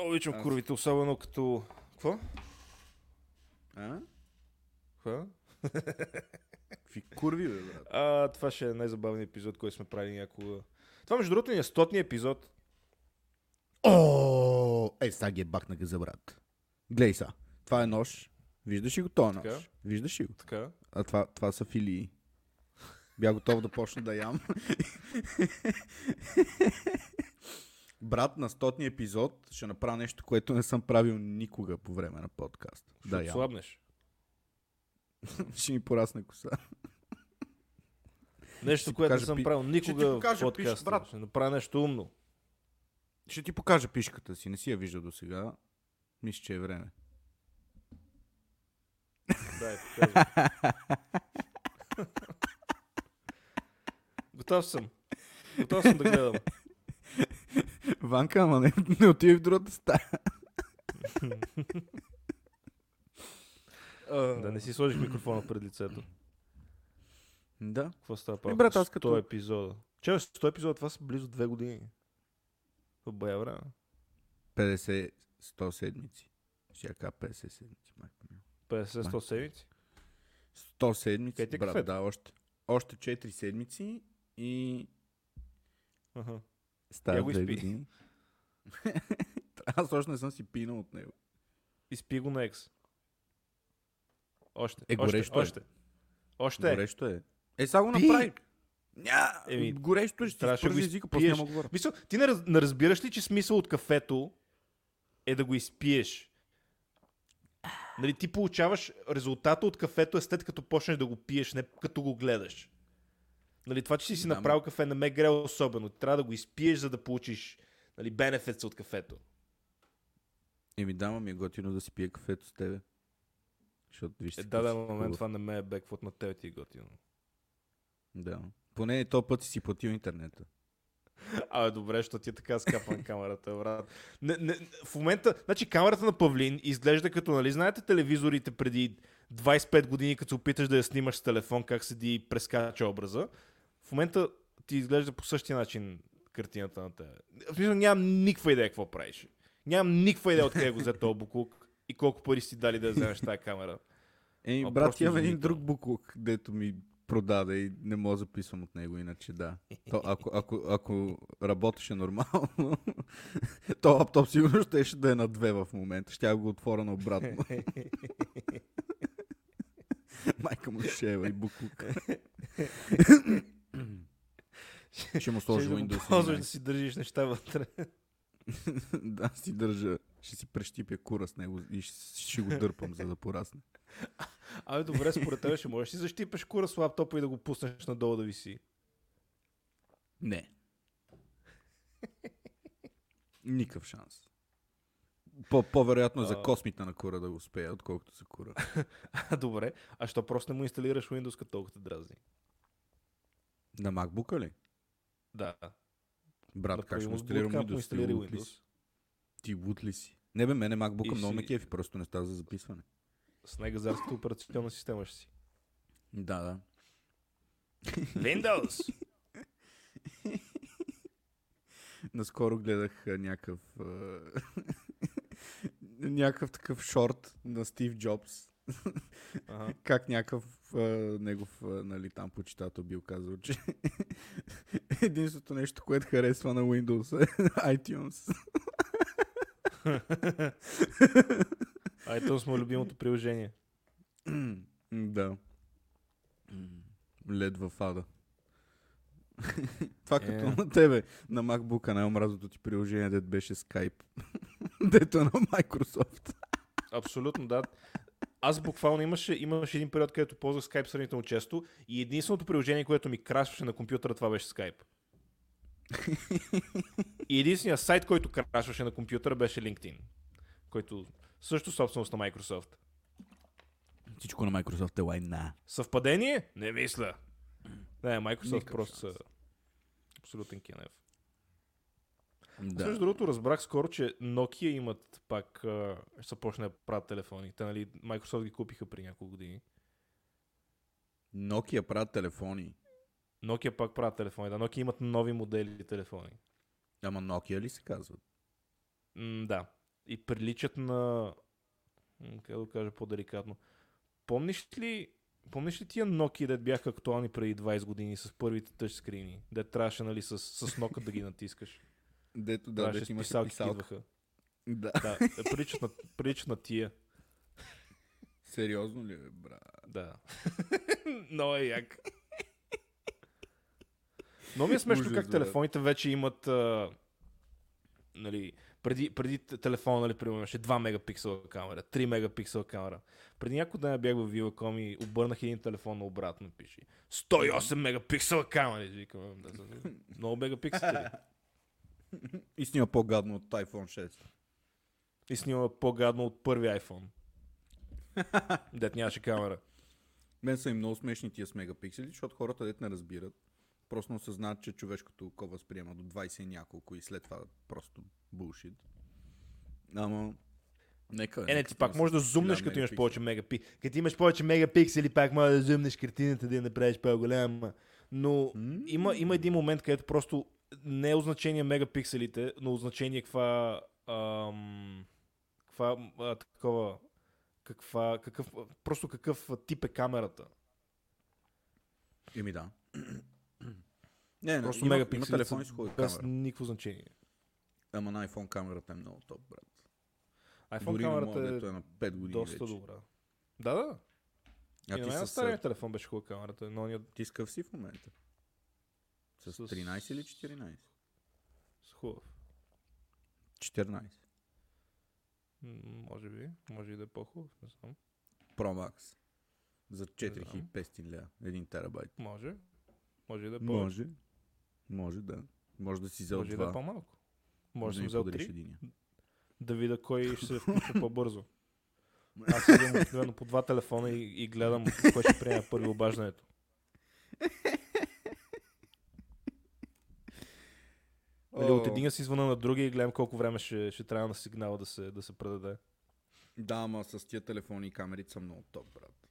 Много обичам Аз- курвите, особено като... Какво? А? Какво? Какви курви, бе, брат? А, това ще е най-забавният епизод, който сме правили някога. Това, между другото, ни е стотния епизод. О, е, сега ги е бахнаха за брат. Глей са. Това е нож. Виждаш ли го този нож? Така. Виждаш ли го? Така. А това, това са филии. Бях готов да почна да ям. Брат, на стотния епизод ще направя нещо, което не съм правил никога по време на подкаст. Да, Да слабнеш. ще ми порасне коса. Нещо, ти което не съм пи- правил никога в покажа пиш, подкаста. брат. Ще направя нещо умно. Ще ти покажа пишката си. Не си я виждал до сега. Мисля, че е време. Дай, показвай. Готов съм. Готов съм да гледам. Ванка, ама не, не отиде в другата стая. да не си сложих микрофона пред лицето. Да. Какво става Ми, пак? брат, аз 100 като- епизода. Че 100 епизода, това са близо две години. В бая време. 50, 100 седмици. Кажа 50 седмици. майко мила. 50-100 Май. седмици. 100 седмици, е брат, да, още, още 4 седмици и Аха. Става го две изпи. години. Аз още не съм си пинал от него. Изпи го на екс. Още. Е, горещо е. още. Още. Още. Горещо е. Е, сега го направи. Ня, Еми, горещо е, ще трябваше го езика, после няма говоря. Мисъл, ти не, раз, не разбираш ли, че смисъл от кафето е да го изпиеш? Нали, ти получаваш резултата от кафето е след като почнеш да го пиеш, не като го гледаш. Нали, това, че си си Да, направил кафе не ме гре особено. Трябва да го изпиеш, за да получиш нали, бенефитс от кафето. Еми, дама ми е готино да си пие кафето с тебе. Защото виж Е, да, да, си момент това не ме е беквот на тебе ти е готино. Да. Поне този път си си платил интернета. Абе, добре, защото ти е така скапа на камерата, брат. Не, не, в момента, значи камерата на Павлин изглежда като, нали, знаете телевизорите преди 25 години, като се опиташ да я снимаш с телефон, как седи и прескача образа. В момента ти изглежда по същия начин картината на тебе. В смисъл, нямам никаква идея какво правиш. Нямам никаква идея откъде го взе този буклук и колко пари си дали да я вземеш тази камера. Еми, брат, имам един друг буклук, дето ми продаде и не мога да записвам от него, иначе да. То, ако, ако, ако работеше нормално, то лаптоп сигурно щеше да е на две в момента. Ще го отворя на обратно. Майка му ще е и буклук. ще му сложи Ще Windows ползваш да 11. си държиш неща вътре. да, си държа. Ще си прещипя кура с него и ще, ще го дърпам, за да порасне. Абе, добре, според тебе ще можеш да си защипеш кура с лаптопа и да го пуснеш надолу да виси. Не. Никакъв шанс. По- по-вероятно е за космите на кура да го успея, отколкото за кура. Добре. А що просто не му инсталираш Windows, като толкова те дразни? На MacBook ли? Да. Брат, Направи как ще му инсталирам Windows? Ли Windows. си? Ти лут ли си? Не бе, мене MacBook И много ме си- кефи, просто не става за записване. С най-газарската операционна система ще си. Да, да. Windows! Наскоро гледах някакъв някакъв такъв шорт на Стив Джобс. Ага. Как някакъв а, негов, а, нали, там почитател бил казал, че единственото нещо, което харесва на Windows е iTunes. iTunes му е любимото приложение. да. Лед в ада. Това като Е. на тебе, на MacBook, най-омразното ти приложение, дето беше Skype. дето е на Microsoft. Абсолютно, да. Аз буквално имаше, имаше един период, където ползвах Skype сравнително често и единственото приложение, което ми крашваше на компютъра, това беше Skype. И единственият сайт, който крашваше на компютъра, беше LinkedIn, който също собственост на Microsoft. Всичко на Microsoft е лайна. Съвпадение? Не мисля. Не, Microsoft Никакъв просто шанс. са абсолютен кенев. Да. Също другото разбрах скоро, че Nokia имат пак, ще се почне да правят телефони. Те, нали, Microsoft ги купиха при няколко години. Nokia правят телефони. Nokia пак правят телефони. Да, Nokia имат нови модели телефони. Ама Nokia ли се казват? М, да. и приличат на... Как да го кажа по-деликатно. Помниш ли, помниш ли тия Nokia, да бяха актуални преди 20 години с първите тъчскрини? Де трябваше, нали, с, с нока да ги натискаш. Дето да, дето имаше писалки писалка. идваха. Да. Да, е, приличат на, приличат на тия. Сериозно ли, бе, брат? Да. Много е як. Но ми е смешно Ужас, как бе. телефоните вече имат а, нали, преди, преди телефона, нали, примерно, имаше 2 мегапиксела камера, 3 мегапиксела камера. Преди няколко дена бях в Viva.com и обърнах един телефон на обратно, пише 108 мегапиксела камера. И викам, да, да, да, много мегапиксели. И снима по-гадно от iPhone 6. И снима по-гадно от първи iPhone. Дет нямаше камера. Мен са и много смешни тия с мегапиксели, защото хората дет не разбират. Просто осъзнават, че човешкото око възприема до 20 и няколко и след това просто булшит. Ама, нека. Е, не, нека ти пак можеш да зумнеш, 1000 като имаш повече мегапиксели. Като имаш повече мегапиксели, пак може да зумнеш картината, да я направиш по-голяма. Но има, има един момент, където просто не е от значение мегапикселите, но от значение каква, ам, каква а, такова, каква, какъв, просто какъв тип е камерата. Еми да. Не, не, Просто има, има телефони с хубави камера. никакво значение. Ама на iPhone камерата е много топ, брат. iPhone Дори камерата е е на 5 години доста вече. добра. Да, да. А и ти на мен с, стария телефон беше хубава камерата, но ние ти с си в момента? С, С- 13 или 14? с хубав. 14. М, Може би, може и да е по-хубав, не знам. Pro Max. За знам. 4500 ля. 1 терабайт. Може. Може и да е повече. Може. Може да. Може да си взел Може и да е по-малко. Може да съм взел подариш три, единия. да видя кой ще се включва по-бързо. Аз имам обикновено по два телефона и, и гледам кой ще приеме първи обаждането. Или от О, един си звъна на другия и гледам колко време ще, ще трябва на сигнала да се, да се предаде. Да, ама с тия телефони и камерите са много топ, брат.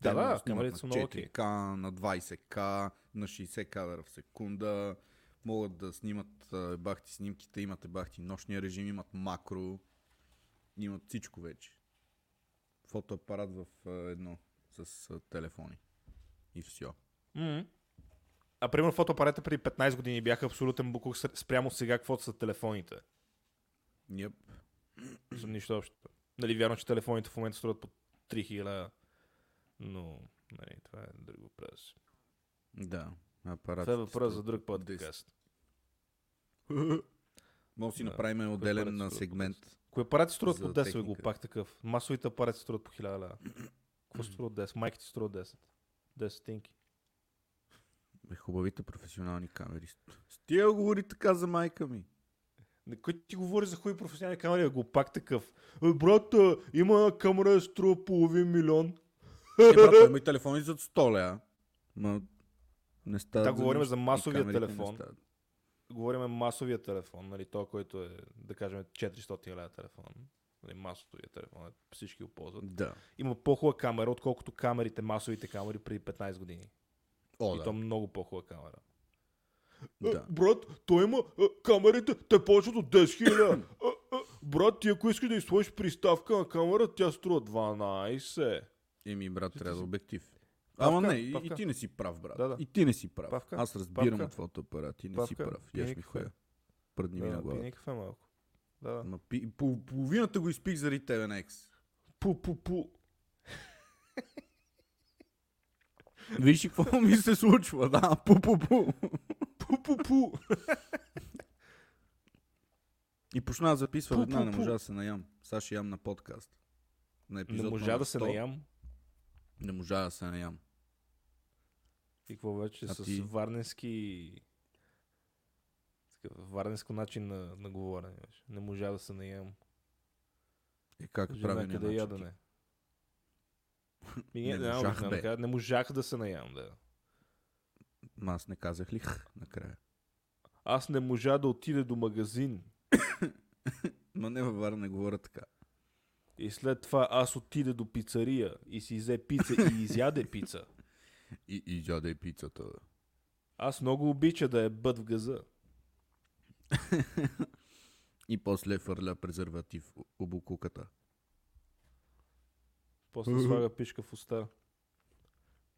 Да, Те да, камерите са много окей. 4К, на 20К, на 60 кадра в секунда. Могат да снимат бахти снимките, имат бахти нощния режим, имат макро. Имат всичко вече. Фотоапарат в едно с телефони. И все. М. А примерно фотоапарата преди 15 години бяха абсолютен буклук спрямо сега каквото са телефоните. Yep. За нищо общо. Нали, вярно, че телефоните в момента струват по 3000, но нали, това е друг въпрос. Да. Апарат. Това е въпрос за друг подкаст. Може да си направим отделен на сегмент. Кои апарати струват по 10 бе, техника. глупак такъв? Масовите апарати струват по 1000 лева. Какво струват 10? Майките струват 10. 10 стинки. Бе, хубавите професионални камери. С тия говори така за майка ми. Не, Кой ти говори за хубави професионални камери, а глупак такъв? Е, брат, има камера, струва половин милион. Е, брат, има и телефони за 100 лева. Ма не става. Да, говорим за масовия телефон. Говорим масовия телефон, нали, то, който е, да кажем, 400 лева телефон. Нали, масовия телефон, е, всички го ползват. Да. Има по-хубава камера, отколкото камерите, масовите камери преди 15 години. О, и да. то много по-хубава камера. да. Е, брат, той има е, камерите, те почват от 10 хиляди. Е, е, брат, ти ако искаш да изсложиш приставка на камера, тя струва 12. Еми, брат, трябва да си- обектив. Павка, Ама не, и, и павка. ти не си прав, брат. Да, да. И ти не си прав. Павка, Аз разбирам павка. от фотоапарат. Ти не си Павка, прав. пие Яш ми хуя. Пръдни ми на Да, главата. пини кафе малко. Да. Ма пи, пол, половината го изпих заради тебе на екс. Пу, пу, пу. Виж какво ми се случва, да, пу-пу-пу. Пу, пу, пу. И почна да записва веднага, не можа да се наям. Сега ще ям на подкаст. На епизод Не можа номер да се 100. наям. Не можа да се наям. И какво вече А с ти? варненски... такъв Варненско начин на, на говорене. Не можа да се наям. Е как Жена правилният къде начин? ядене. Ми, Не не, можах, не, не, не можах да се наям, да. Ма аз не казах ли накрая? Аз не можа да отида до магазин. Ма не във Варна не говоря така. И след това аз отида до пицария и си взе пица и изяде пица. И, и яде пицата. Аз много обича да е бът в газа. И после фърля презерватив у После слага пишка в уста.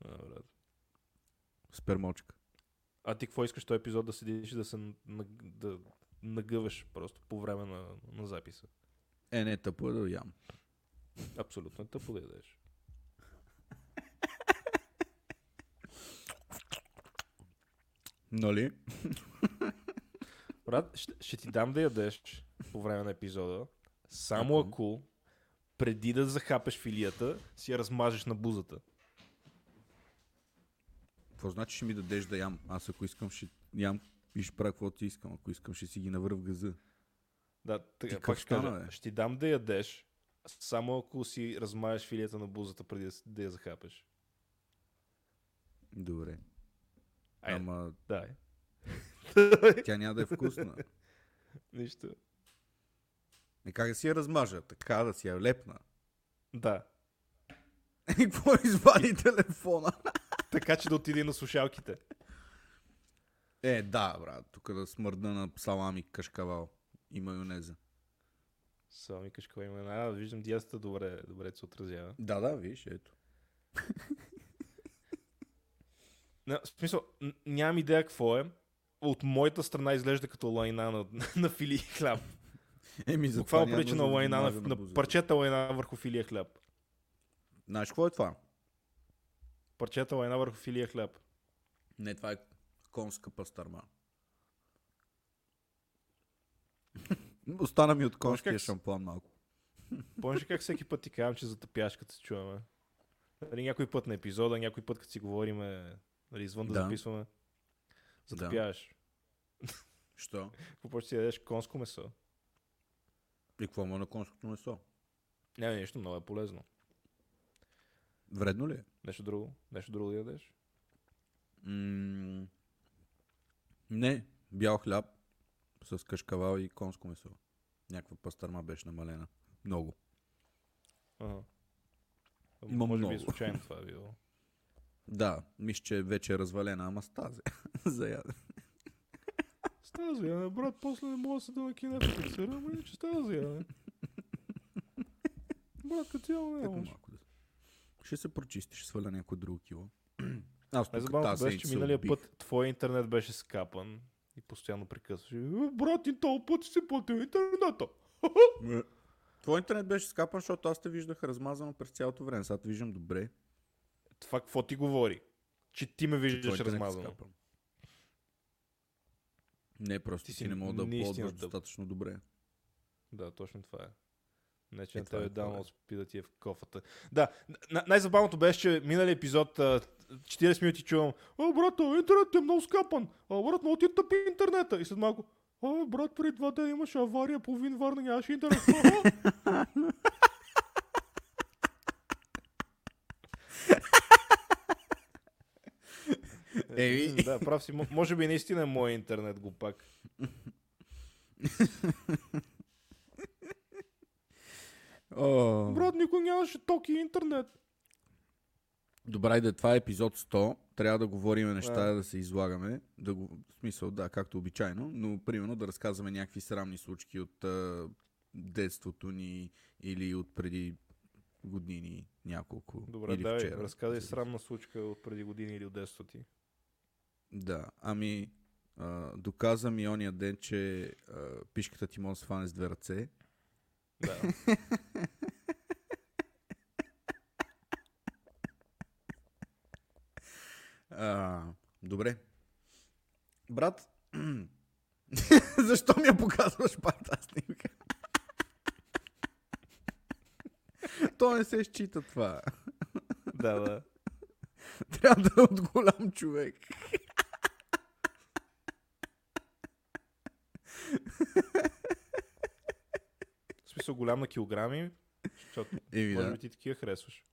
А, брат. Спермочка. а ти какво искаш този епизод да седиш и да се да нагъваш просто по време на, на записа? Е, не, тъпо е да ям. Абсолютно е тъпо да ядеш. Нали? Брат, ще, ще ти дам да ядеш по време на епизода, само Ако? Преди да захапеш филията, си я размажеш на бузата. Какво значи ще ми дадеш да ям? Аз ако искам ще ям и ще правя каквото си искам. Ако искам ще си ги навърв газа. Да, така, пак ще кажа, бе? ще ти дам да ядеш, само ако си размажеш филията на бузата преди да, да я захапеш. Добре. Айде, Ама дай. тя няма да е вкусна. Нищо. И как да си я размажа? Така да си я лепна. Да. И какво извади телефона? Така че да отиде на слушалките. Е, да, брат. Тук да смърдна на салами, кашкавал и майонеза. Само ми кажеш какво има. А, виждам диастата добре, добре се отразява. Да, да, виж, ето. Не, в смисъл, нямам идея какво е. От моята страна изглежда като лайна на, на филия хляб. Еми, за Буквално това прилича на лайна, на, да на парчета лайна върху филия хляб. Знаеш какво е това? Парчета лайна върху филия хляб. Не, това е конска пастърма. Остана ми от конския как шампуан малко. Помниш как всеки път ти казвам, че затъпяш, като се чуваме? Нали, някой път на епизода, някой път, като си говориме, нали, извън да, Да. записваме. Затъпяваш. Що? Какво почти си ядеш конско месо? И какво му е на конското месо? Не, нещо много е полезно. Вредно ли е? Нещо друго? Нещо друго да ядеш? М- не, бял хляб с кашкавал и конско месо. Някаква пастърма беше намалена. Много. Ага. Има Може би много. случайно това е било. Да, мисля, че вече е развалена, ама стазе. За ядене. Става за ядене, брат, после не мога да се да на кино фиксира, ама иначе става за ядене. Брат, като цяло не да. Ще се прочисти, ще сваля някой друго кило. Аз тук тази беше, че миналия убих. път твой интернет беше скапан и постоянно прекъсваше. «Е, Брат, и този път си платил интернета. Твой интернет беше скапан, защото аз те виждах размазано през цялото време. Сега те виждам добре. Това какво ти говори? Че ти ме виждаш е размазано. скапан. Не, просто Ти си не мога да ползваш достатъчно добре. Да, точно това е. Не, че Е, на е, тебе е. спи да ти е в кофата. Да, н- най-забавното беше, че миналия епизод а, 40 минути чувам О, брат, интернет е много скапан. А, брат, много ти тъпи интернета. И след малко О, брат, преди два дена имаше авария, половин Варна нямаше интернет. Еми. да, прав си. Може би наистина е моят интернет глупак. О, Брат, никой нямаше токи и интернет. Добре, айде, това е епизод 100. Трябва да говорим неща, Да. да се излагаме. Да го, в смисъл, да, както обичайно, но примерно да разказваме някакви срамни случки от а, детството ни или от преди години няколко. Добре, или давай, вчера. разказай зависи. срамна случка от преди години или от детството ти. Да, ами а, доказа ми ония ден, че а, пишката ти може да се фане с две ръце. Да. А, добре. Брат, защо ми я показваш пак тази снимка? То не се счита това. да, да. Трябва да е от голям човек. В смисъл голям на килограми, защото Еми може да. би ти такива харесваш.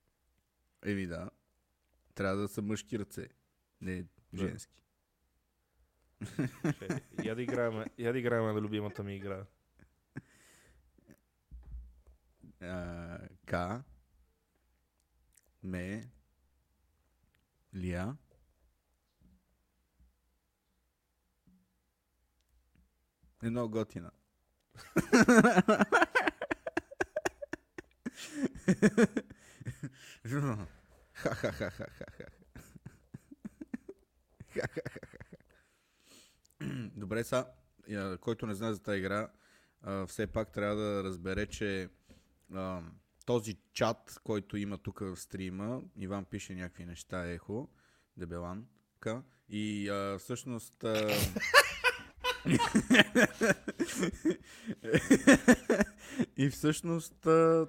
Еми да. Трябва да са мъжки ръце. Не женски. Ще, Я да играем, я да играем на любимата ми игра. А, К. Ме. Лия. Е много готина. Добре, са, който не знае за тази игра, все пак трябва да разбере, че този чат, който има тук в стрима, Иван пише някакви неща, ехо, дебеланка, и всъщност... И всъщност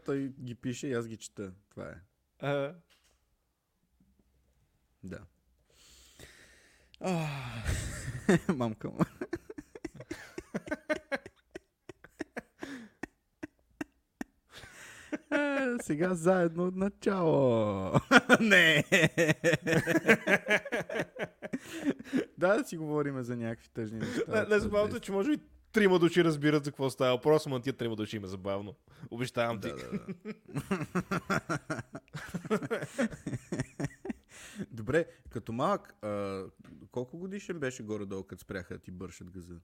той ги пише и аз ги чета. Това е. А, Да. Мамка му. Сега заедно от начало. Не. Да, да си говорим за някакви тъжни неща. не, не забавното е, че може би трима души разбират за какво става. Просто на тия трима души има забавно. Обещавам ти. Да, да, да. Добре, като малък, а, колко годишен беше горе-долу, като спряха да ти бършат газа?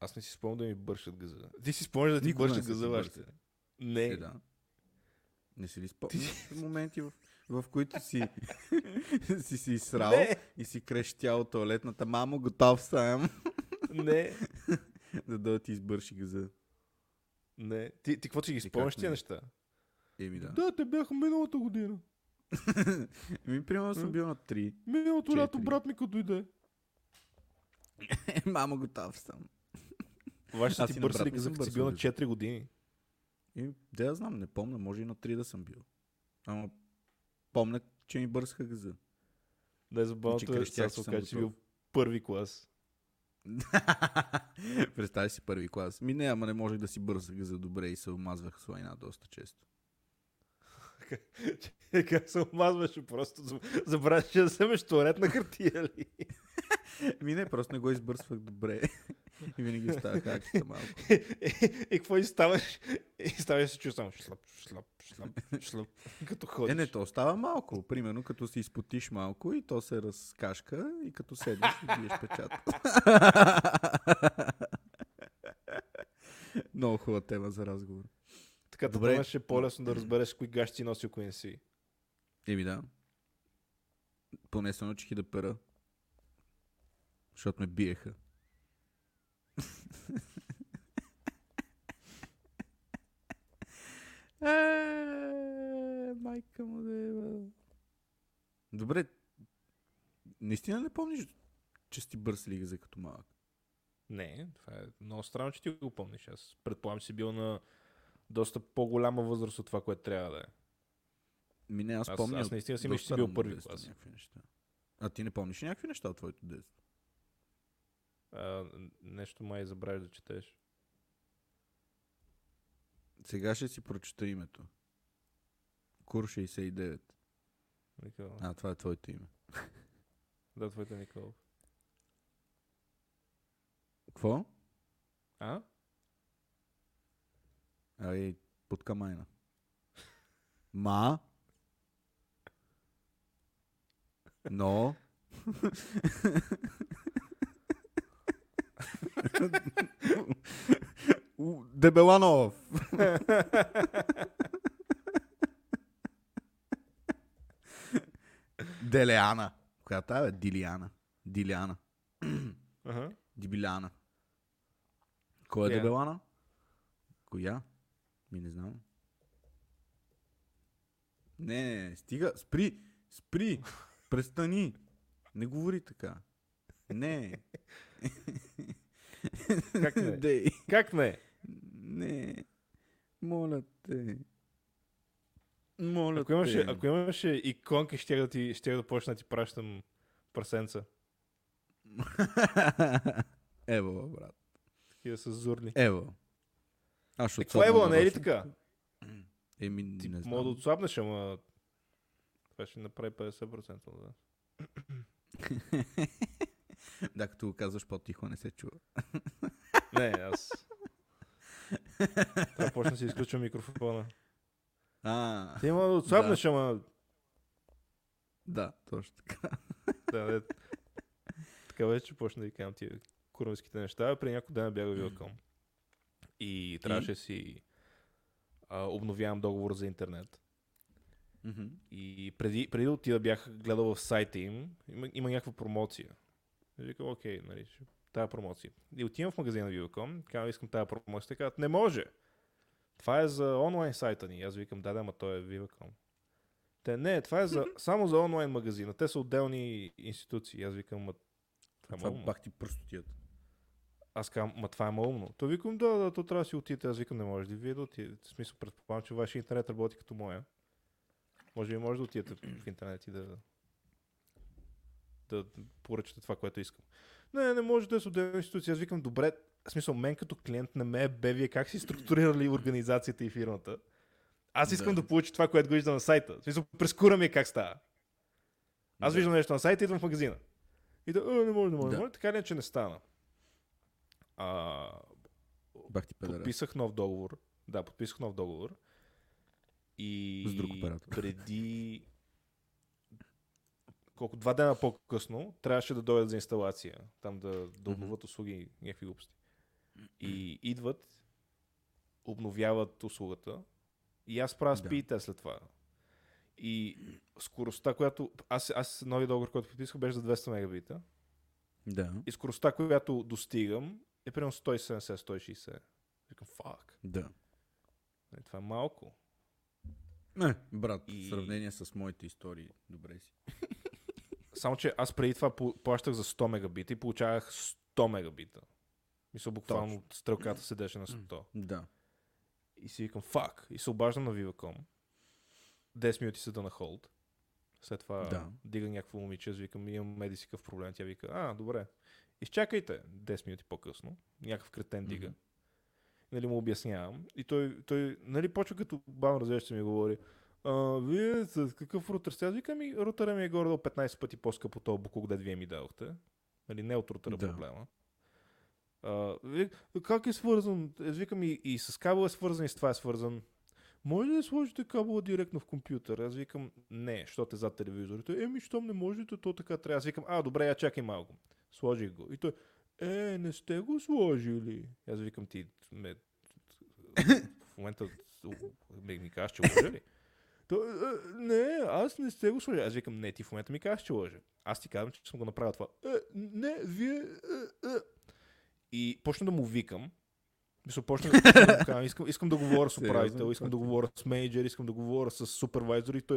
Аз не си спомням да ми бършат газа. Ти си спомняш да ти Никога бършат газа вашите? Не. Е, да. Не си ли спомняш моменти, в, в които си си, си срал Не. и си крещял туалетната, мамо, готов съм Не. да да ти избърши газа. Не. Ти, ти какво си ги спомняш тия неща? Еми да. Да, те бяха миналата година. Ми, примерно съм бил на 3. Миналото лято брат ми като дойде. мамо, готов съм. Вашите Аз ти бърсали газа, като си бил на газа. 4 години. И, да, я знам, не помня, може и на 3 да съм бил. Ама помня, че ми бърсаха газа. Най-забавното е, крещях, сега се че бил първи клас. Представи си първи клас. Ми не, ама не можех да си бързах газа добре и се омазвах с лайна доста често. Как се омазваше просто. заб- Забравяш, да вземеш туалет на хартия ли? Ми не, просто не го избърсвах добре. И винаги оставах акцията малко. И какво и ставаш? И ставаш и се чувствам шлап, шлап, шлап, шлап, като ходиш. Е, не, то остава малко. Примерно, като се изпотиш малко и то се разкашка и като седнеш и биеш печат. Много хубава тема за разговор. Така Добре. Ще е по-лесно да разбереш кои гащи си носи, кои не си. Еми да. Поне се научих и да пера. Защото ме биеха. Е, майка му да е. Добре. Наистина не помниш, че сте бърсали газа като малък? Не, това е много странно, че ти го помниш. Аз предполагам, че си бил на доста по-голяма възраст от това, което трябва да е. Ми не, аз, Аз- помня. аз наистина си мисля, че си бил първи детство клас. А ти не помниш някакви неща от твоето детство? А, нещо май забравиш да четеш. Сега ще си прочета името. Кур 69. Никола. А, това е твоето име. Да, твоите Николов. Какво? А? Ай, под камайна. Ма? Но? Дебеланов! Делеана. Коя тая е? Дилиана. Дилиана. Ага. Дибиляна. Кой е Коя? дебелана? Коя? Ми не знам. Не, стига. Спри! Спри! Престани! Не говори така. Не. Как не? Дей. Как не? Не. Моля те. Моля Ако имаше, те. ако имаше иконки, ще да, ти, ще да почна да ти пращам прасенца. Ево, брат. Такива са зурни. Ево. Аз ще Е, какво е, бе, не е ли така? Еми, Ти не знам. мога да отслабнеш, ама това ще направи 50%. Да. да, като го казваш по-тихо, не се чува. Не, аз... Трябва да почна да си изключвам микрофона. А, Ти мога да отслабнеш, ама... да, точно така. Да, да. Така вече почна да ви казвам тия курвиските неща. При няколко дена бях в. И трябваше си а, обновявам договор за интернет. Мгм. И преди, преди да отида бях гледал в сайта им, има, има някаква промоция. И викам, окей, нали, тая промоция. И отивам в магазина на Viacom, казвам, искам тая промоция. Те казват, не може. Това е за онлайн сайта ни. Аз викам, да, да, ма той е Viacom. Те, не, това е за, само за онлайн магазина. Те са отделни институции. Аз викам, ма, това е Това малумно. бах ти пръстотията. Аз казвам, ма това е малумно. Той викам, да, да, то трябва да си отидете. Аз викам, не може да вие да отидете. В смисъл, предполагам, че вашия интернет работи като моя. Може би може да отидете в интернет и да, да поръчате това, което искам. Не, не може да е с отделна институция. Аз викам, добре, в смисъл, мен като клиент не ме е бе, вие как си структурирали организацията и фирмата. Аз искам да, Да. получа това, което го виждам на сайта. В смисъл, прескура ми е как става. Аз Да. виждам нещо на сайта, идвам в магазина. И да, «Е, не може, не може, Да. не може. Така ли е, че не стана. А, Бах ти педера. подписах нов договор. Да, подписах нов договор. И С друг оператор. преди колко два дена по-късно трябваше да дойдат за инсталация. Там да, да обновят услуги, някакви глупости. И идват, обновяват услугата. И аз правя Да. speed test след това. И скоростта, която... Аз, аз новия договор, който подписах, беше за 200 мегабита. Да, И скоростта, която достигам, е примерно 170-160. Викам, фак. да. Нали, Това е малко. Не, брат, И- в сравнение с моите истории, добре си. Само, че аз преди това плащах за 100 мегабита и получавах 100 мегабита. Мисля, буквално стрелката седеше на 100. Да. И си викам, фак. И се обаждам на Viva.com. 10 минути седа на холд. След това Да. дига някакво момиче, аз викам, имам меди си какъв проблем. Тя вика, а, добре. Изчакайте 10 минути по-късно. Някакъв кретен дига. Мгм. Нали му обяснявам. И той, той нали, почва като бавно развежда ми говори. А, вие с какъв рутер сте? Аз викам, ми, рутера ми е горе до 15 пъти по-скъп от този буклук, вие ми дадохте. Нали, не от рутера Да. проблема. А, как е свързан? Аз викам и, и с кабел е свързан, и с това е свързан. Може ли да сложите кабела директно в компютъра? Аз викам, не, защото е зад телевизорите. Еми, щом не можете, то така трябва. Аз викам, а, добре, я чакай малко. Сложих го. И той, е, не сте го сложили. Аз викам, ти ме, в момента ми, ми казваш, че лъжа ли? То, е, не, аз не сте го сложили. Аз викам, не, ти в момента ми казваш, че лъжа. Аз ти казвам, че съм го направил това. Е, не, вие... Е, е. И почна да му викам. Мисля, почна да искам, искам да говоря с управител, искам да говоря с менеджер, искам да говоря с супервайзор и той,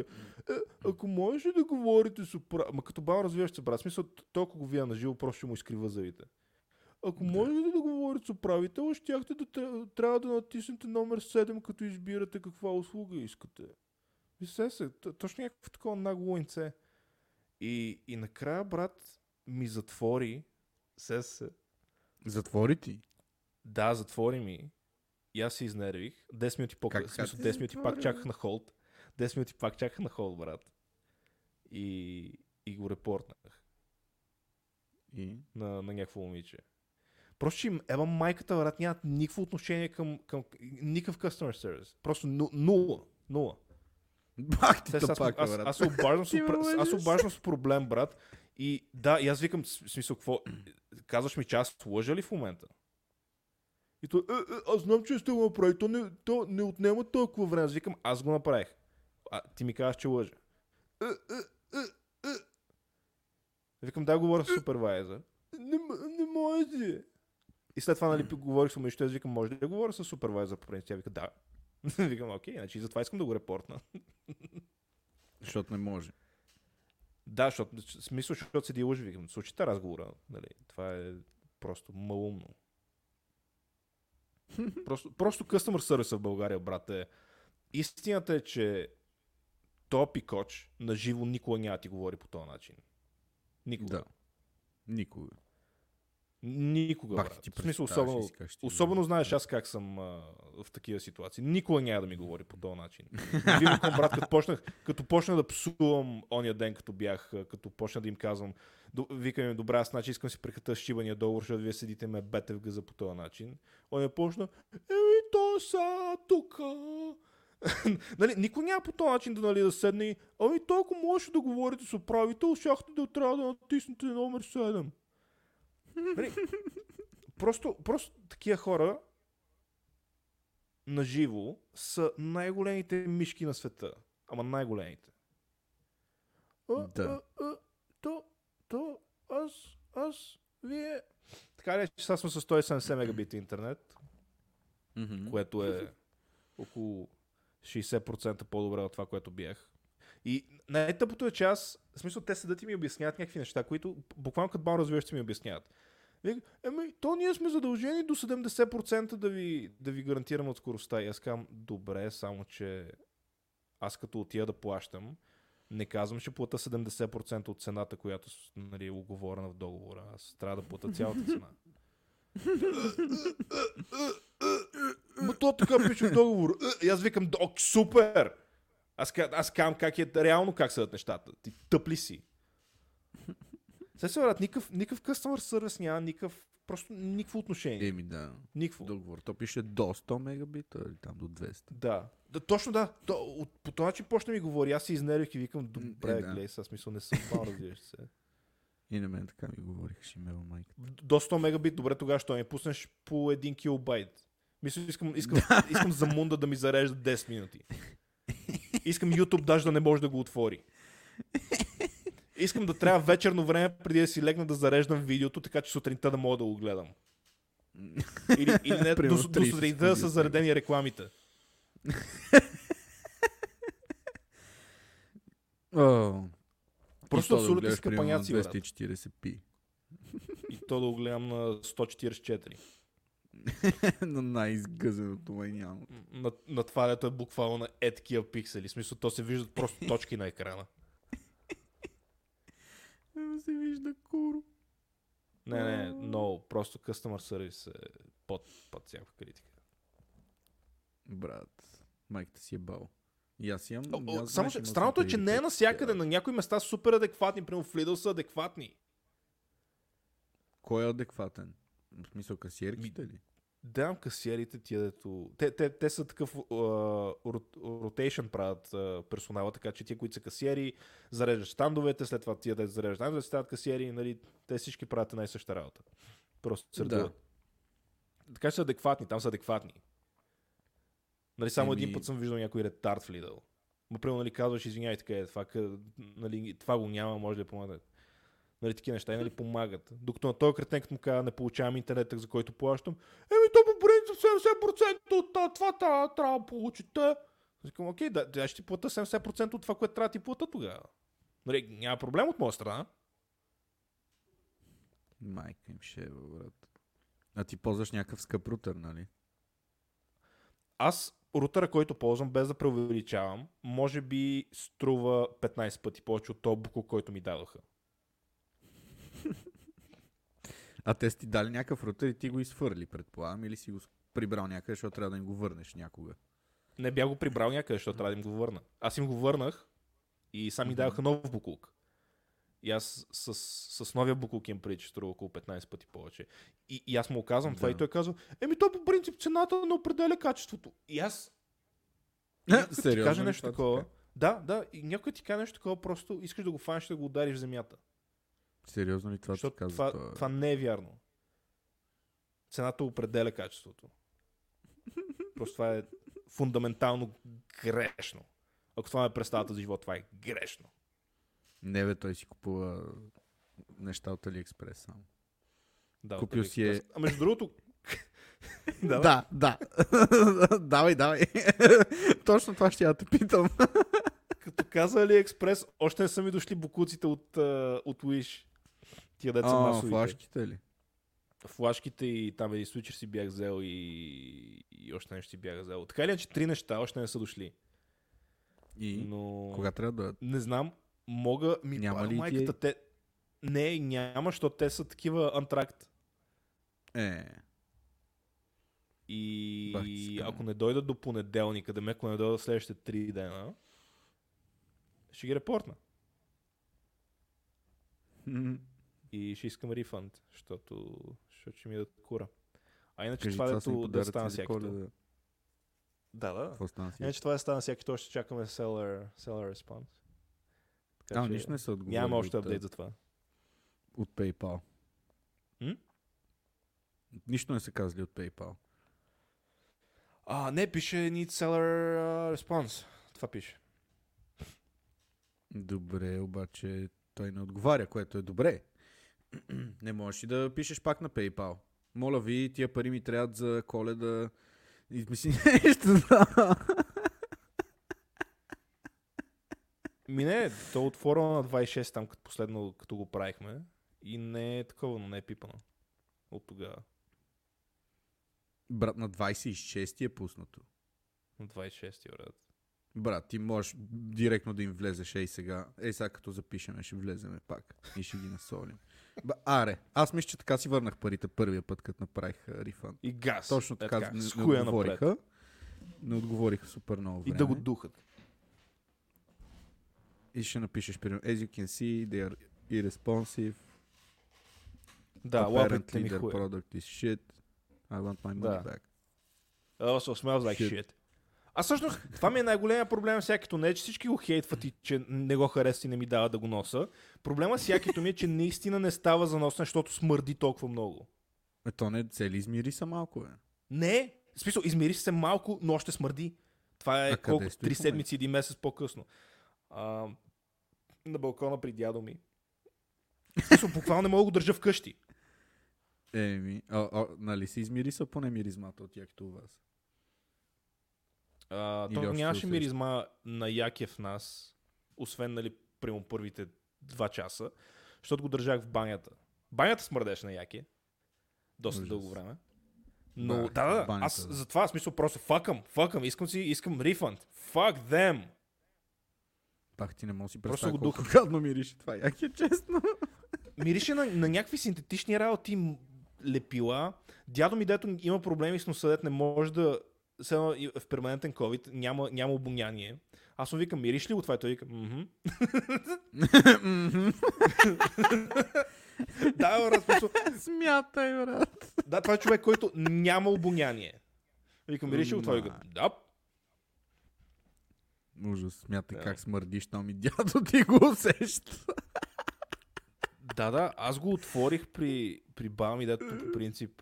е, ако може да говорите с управител, ма като бал развиваш се, брат, смисъл, толкова го вия на живо, просто ще му изкрива зъбите. Ако Да. можете да говорите с управител, щяхте да тря- трябва да натиснете номер 7, като избирате каква услуга искате. И се точно някакво такова нагло лойнце. И, и накрая, брат, ми затвори, се се, Затвори ти. да, затвори ми. И аз се изнервих. 10 минути по-късно. Как- В смисъл, как ти 10 минути пак чаках на холд. 10 минути пак чаках на холд, брат. И, и го репортнах И? на, на някакво момиче. Просто, че им еба майката, брат, нямат никакво отношение към, към никакъв customer service. Просто ну, нула. Нула. Бах ти Те, сега аз, аз, брат. аз, се обаждам с, аз обаждам с проблем, брат. И да, и аз викам, в смисъл, какво? Казваш ми, че аз лъжа ли в момента? И той, е, е, аз знам, че сте го направили, то не, то не отнема толкова време. Аз викам, аз го направих. А ти ми казваш, че лъжа. Е, е, е, е. Викам, да, говоря с супервайзър. Не, не може. И след това, нали, говорих с момичето, аз викам, може ли да говоря с супервайзър по принцип? Тя вика, да. викам, окей, значи затова искам да го репортна. Защото не може. Да, защото, смисъл, защото седи лъжи, викам, случите разговора, нали, това е просто малумно. просто, просто customer service в България, брат, е. Истината е, че то пикоч на живо никога няма ти говори по този начин. Никога. Да. Никога. Никога, брат. ти В смисъл, особено, особено знаеш аз как съм а, в такива ситуации. Никога няма да ми говори по този начин. Вие брат, като почнах, като почнах да псувам ония ден, като бях, като почна да им казвам, викам им, добре, аз значи искам си прекратя шибания договор, защото вие седите ме бете в гъза по този начин. Оня почна, еми то са тук. нали, никой няма по този начин да, нали, да седне и, ами то ако можеше да говорите с управител, щяхте да трябва да натиснете номер 7. Нали, просто, просто такива хора на живо са най-големите мишки на света. Ама най-големите. А, Да. а, а, то, то, аз, аз, вие... Така ли, че сега сме с 170 мегабита интернет, което е около 60% по-добре от това, което бях. И най-тъпото е, че аз, в смисъл, те седат и ми обясняват някакви неща, които буквално като бал развиващи ми обясняват. Еми, то ние сме задължени до 70% да ви, да ви гарантираме от скоростта. И аз казвам, добре, само че аз като отида да плащам, не казвам, че плата 70% от цената, която нали, е оговорена в договора. Аз трябва да плата цялата цена. Ма то така пише в договор. И аз викам, ок, супер! Аз, аз казвам как е реално как седат нещата. Ти тъп ли си? Се се брат, никакъв, никакъв customer service няма, никакъв, просто никакво отношение. Еми да. Никакво. Договор. То пише до 100 мегабита или там до 200. Да. да. Точно да. То, от, по този начин почна ми говори. Аз се изнервих и викам, добре, Е, е, да. гледай, сега смисъл не съм бал, разбираш се. И на мен така ми говориха, ще имела майка. До 100 мегабит, добре, тогава ще ми пуснеш по 1 килобайт. Мисля, искам, искам, искам за мунда да ми зарежда 10 минути. Искам YouTube даже да не може да го отвори. Искам да трябва вечерно време, преди да си легна да зареждам видеото, така че сутринта да мога да го гледам. Или, или не, до, до 30 сутринта да са заредени рекламите. О, Просто то да скъпаняци, брат. 240p. И то да го гледам на 144. на най-изгъзеното няма. На, на това, дето е буквално на е такива пиксели. В смисъл, то се виждат просто точки на екрана. Се вижда куро. Не, не, но просто customer service е под, под всяка критика. Брат, майката си е бал. И аз имам... О, о, аз само, че странното е, че не е навсякъде. На някои места са супер адекватни. Примерно в Lidl са адекватни. Кой е адекватен? В смисъл касиерките ли? Дам касиерите тия, дето... Те, те, те са такъв ротейшн правят uh, персонала, така че тия, които са касиери, зареждат щандовете, след това тия, да зареждат щандовете, стават касиери, нали, те всички правят една и съща работа. Просто се Да. Така че са адекватни, там са адекватни. Нали, само Еми- един път съм виждал някой ретард в Lidl. Му примерно нали, казваш, извинявай, така е, това, нали, това го няма, може да помогне. Нали, такива неща и нали, помагат. Докато на този кретен, като му казва, не получавам интернет, за който плащам, еми то по принцип 70% от това трябва да получите. Викам, окей, да, да, ще ти плата 70% от това, което трябва да ти плата тогава. Нали, няма проблем от моя страна. Майка им ще е, брат. А ти ползваш някакъв скъп рутер, нали? Аз рутера, който ползвам, без да преувеличавам, може би струва 15 пъти повече от този буклук, който ми дадоха. А те са ти дали някакъв рутер и ти го изфърли, предполагам, или си го с- прибрал някъде, защото трябва да им го върнеш някога. Не бях го прибрал някъде, защото трябва да им го върна. Аз им го върнах и сам ми даваха нов буклук. И аз с, с новия буклук им преди, че струва около 15 пъти повече. И, и аз му оказвам това Да. и той казва, еми то по принцип цената не определя качеството. И аз някой ти Сериозно каже ли нещо това такова. така? Да, да, и някой ти каже нещо такова, просто искаш да го фанеш да го удариш в земята. Сериозно ли това ти казва? това, това... това не е вярно. Цената определя качеството. Просто това е фундаментално грешно. Ако това е представата за живот, това е грешно. Не бе, той си купува неща от Алиекспрес само. Да, Купил си е- AliExpress. А между другото... да, да, да. давай, давай. Точно това ще я те питам. Като каза AliExpress, още не са ми дошли букуците от, от Wish. Тия деца масовите. флашките ли? Флашките и там един свичер си бях взел и, и още нещо си бях взел. Така или иначе, три неща още не са дошли. И Но... кога трябва да? Не знам, мога... Ми Няма ли майката, ти те... Не, няма, защото те са такива антракт. Е, И Бах ти скам. ако не дойдат до понеделника, да ме ако не дойдат следващите три дена, ще ги репортна. И ще искам рефанд, защото, защото ще ми дадат кура. А иначе кажи, това, дето да стана всяки. Да, да. Какво стана си? Иначе това да стана всяки, то ще чакаме seller, seller response. Така А, че нищо не са отговорили. Няма още апдейт за това. От PayPal. М? Нищо не са казали от PayPal. А, не, пише need seller uh, response. Това пише. Добре, обаче той не отговаря, което е добре. Не можеш и да пишеш пак на PayPal. Моля ви, тия пари ми трябват за коледа. Измисли нещо. да. Ми не, то е отворено на 26 там, като последно, като го правихме. И не е такова, но не е пипано. От тогава. Брат, на 26 е пуснато. На 26 брат. Брат, ти можеш директно да им влезеш, ей сега. Ей сега като запишеме, ще влеземе пак и ще ги насолим. Аре, аз мисля, че така си върнах парите първия път, като направих а, рефанд. И газ. Точно Е така, не, с не хуя отговориха. напред. Не отговориха супер много И време. да го духат. И ще напишеш, примерно, as you can see, they are irresponsive. Да, лапите ми хуя. product is shit. I want my money Да. back. Also smells like Shit. shit. А всъщност, това ми е най-големия проблем с якито. Не е, че всички го хейтват и че не го харесват и не ми дава да го носа. Проблема с якито ми е, че наистина не става за носене, защото смърди толкова много. Е, то не цели измири са малко, е. Не, в смисъл, измири се малко, но още смърди. Това е А колко? Три седмици, един месец по-късно. А, на балкона при дядо ми. В смисъл, буквално не мога да го държа вкъщи. Еми, а, а, нали се измири са поне миризмата от якито у вас? А, Или то още нямаше миризма на яке в нас, освен, нали, прямо първите два часа, защото го държах в банята. Банята смърдеше на яке. Доста Ужас. дълго време. Но да, да, банята, аз да. затова смисъл просто факъм, факъм, искам си, искам рефанд. Fuck them. Пак ти не мога да си Просто представя го колко духа. гадно мирише това, яки е честно. Мирише на, на някакви синтетични работи, лепила. Дядо ми, дето има проблеми с носедет, не може да... Все едно в перманентен COVID, няма, няма обоняние. Аз му викам, мириш ли го това? И той вика, мхм. да, брат, смисъл, Смятай, брат. да, това е човек, който няма обоняние. Викам, мириш ли го това? И Вика, да. Ужас, смятай как смърдиш, там и дядо ти го усеща. Да, да, аз го отворих при, при баба ми, дето по принцип.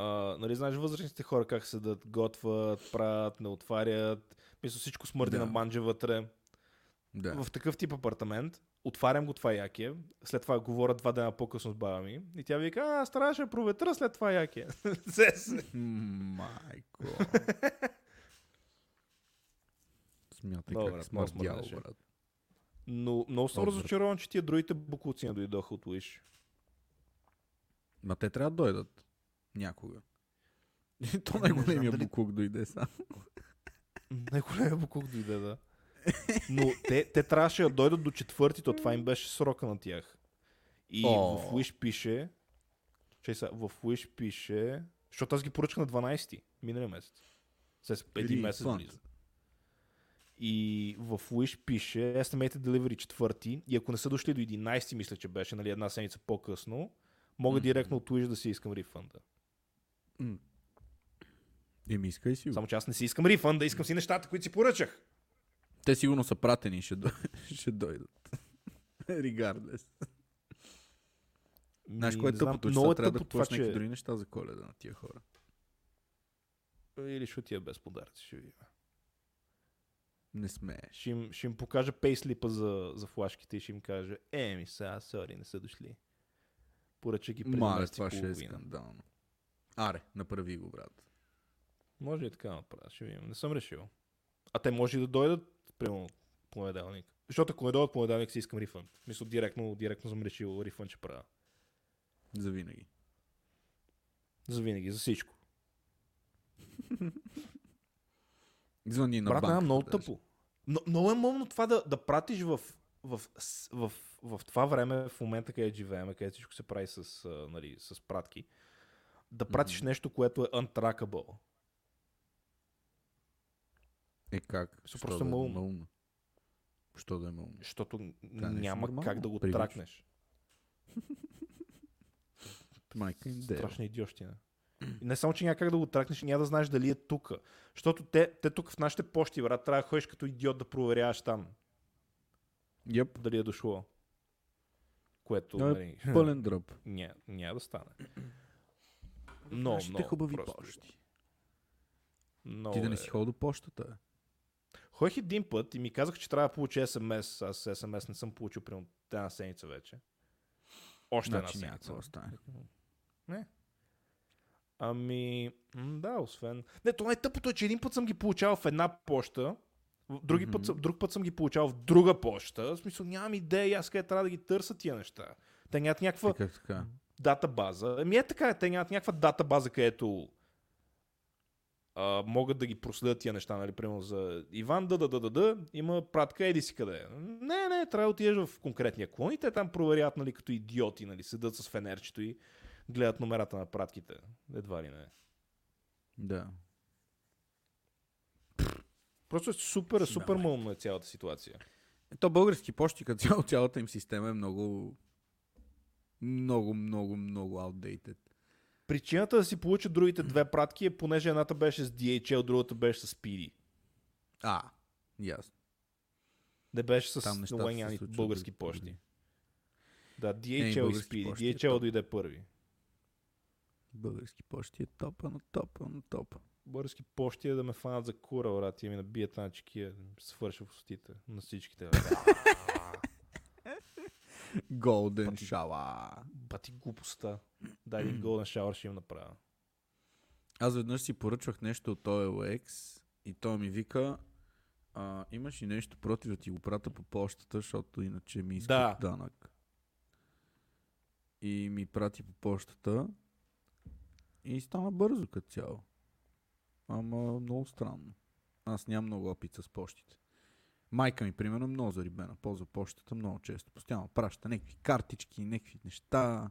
А, нали, знаеш, възрастните хора как седат, готват, правят, не отварят. Мисля, всичко смърди Да. на манджа вътре. Да. В такъв тип апартамент. Отварям го това яке. След това говоря два дена по-късно с баба ми. И тя вика, а, аз трябваше да проветра след това. Се, се. Майко. Смятай Добре, как смърдял, брат. Но много съм разочарован, че тия другите букуци не дойдоха от Wish. Ма те трябва да дойдат. Някога. То най-големия дали- буклук дойде сам. Най-големия буклук дойде, да. Но те, те трябваше да дойдат до четвърти, то това им беше срока на тях. И О. в Wish пише... Чай сега, в Wish пише... Защото аз ги поръчах на 12-ти, миналия месец. С един месец близо. И в Wish пише Estimated Delivery четвърти и ако не са дошли до 11 мисля, че беше, нали, една седмица по-късно, мога Мгм. директно от Wish да си искам рефанда. Еми, искай си. Само че аз не си искам рефанда, искам си нещата, които си поръчах. Те сигурно са пратени, ще, дой... ще дойдат. Regardless. Знаеш, кое е тъпото, че е трябва да купуваш някакви че... други неща за коледа на тия хора. Или ще отида без подаръци, ще видим. Не смееш. Ще им, ще им покажа пейслипа за, за флашките и ще им кажа, еми сега, сори, не са дошли. Поръча ги преди Мале, това ще е скандално. Аре, направи го, брат. Може и така направя, ще видим. Не съм решил. А те може и да дойдат, примерно, понеделник. Защото ако не дойдат понеделник, си искам рефънд. Мисля, директно, директно съм решил рефънд ще правя. За винаги. За винаги, за всичко. Звъни на Брат, банката. не, много тъпо. Но, много е момно това да, да пратиш в, в, в, в, в това време, в момента, където живеем, където всичко се прави с, нали, с пратки, да пратиш Мгм. нещо, което е untrackable. Е как? Що просто да е малумно? Що да е малумно? Защото няма нормално, как да го привично. тракнеш. Майка им. Страшна идиощина. И не само, че няма как да го тракнеш, няма да знаеш дали е тук. Защото те, те тук в нашите почти, брат, трябва да ходиш като идиот да проверяваш там Йеп, дали е дошло. Което, Да, нали, пълен дръп. Ня, няма да стане. Много, Нашите много. хубави просто. почти. Много Ти да не е. си ходил до почтата. бе. Ходих един път и ми казах, че трябва да получа СМС. Аз СМС не съм получил примерно една седмица вече. Още Значи една седмица. Не. Ами, да, освен... Не, то най-тъпото е, че един път съм ги получавал в една почта, в други Мгм. път, друг път съм ги получавал в друга почта. В смисъл, нямам идея аз къде трябва да ги търся тия неща. Те нямат някаква Как така? Датабаза. Ами е така, те нямат някаква датабаза, където а, могат да ги проследят тия неща, нали, примерно за Иван, да, да, да, да, да, има пратка, еди си къде. е. Не, не, трябва да отидеш в конкретния клон и те там проверяват, нали, като идиоти, нали, седат с фенерчето и гледат номерата на пратките. Едва ли не. Да. Просто е супер, супер мълно е цялата ситуация. То български почти като цяло, цялата им система е много много, много, много outdated. Причината да си получат другите две пратки е, понеже едната беше с DHL, другата беше с Speedy. А, ясно. Не беше с Там нещата български почти. Да, Е, DHL и български Speedy. е DHL топ. дойде първи. Български почти е топа на топа на топа. Български почти е да ме фанат за кура, брат, и ми набият една чекия, да ми свърша в устите на всичките. Golden Пъти. Shower. Бати глупостта. Дай един Golden Shower ще им направя. Аз веднъж си поръчвах нещо от OLX и той ми вика а, имаш ли нещо против да ти го прата по почтата, защото иначе ми искат Да. данък. И ми прати по почтата и стана бързо като цяло. Ама много странно. Аз нямам много опит с почтите. Майка ми, примерно, много зарибена. Ползва почтата много често. Постоянно праща някакви картички, някакви неща.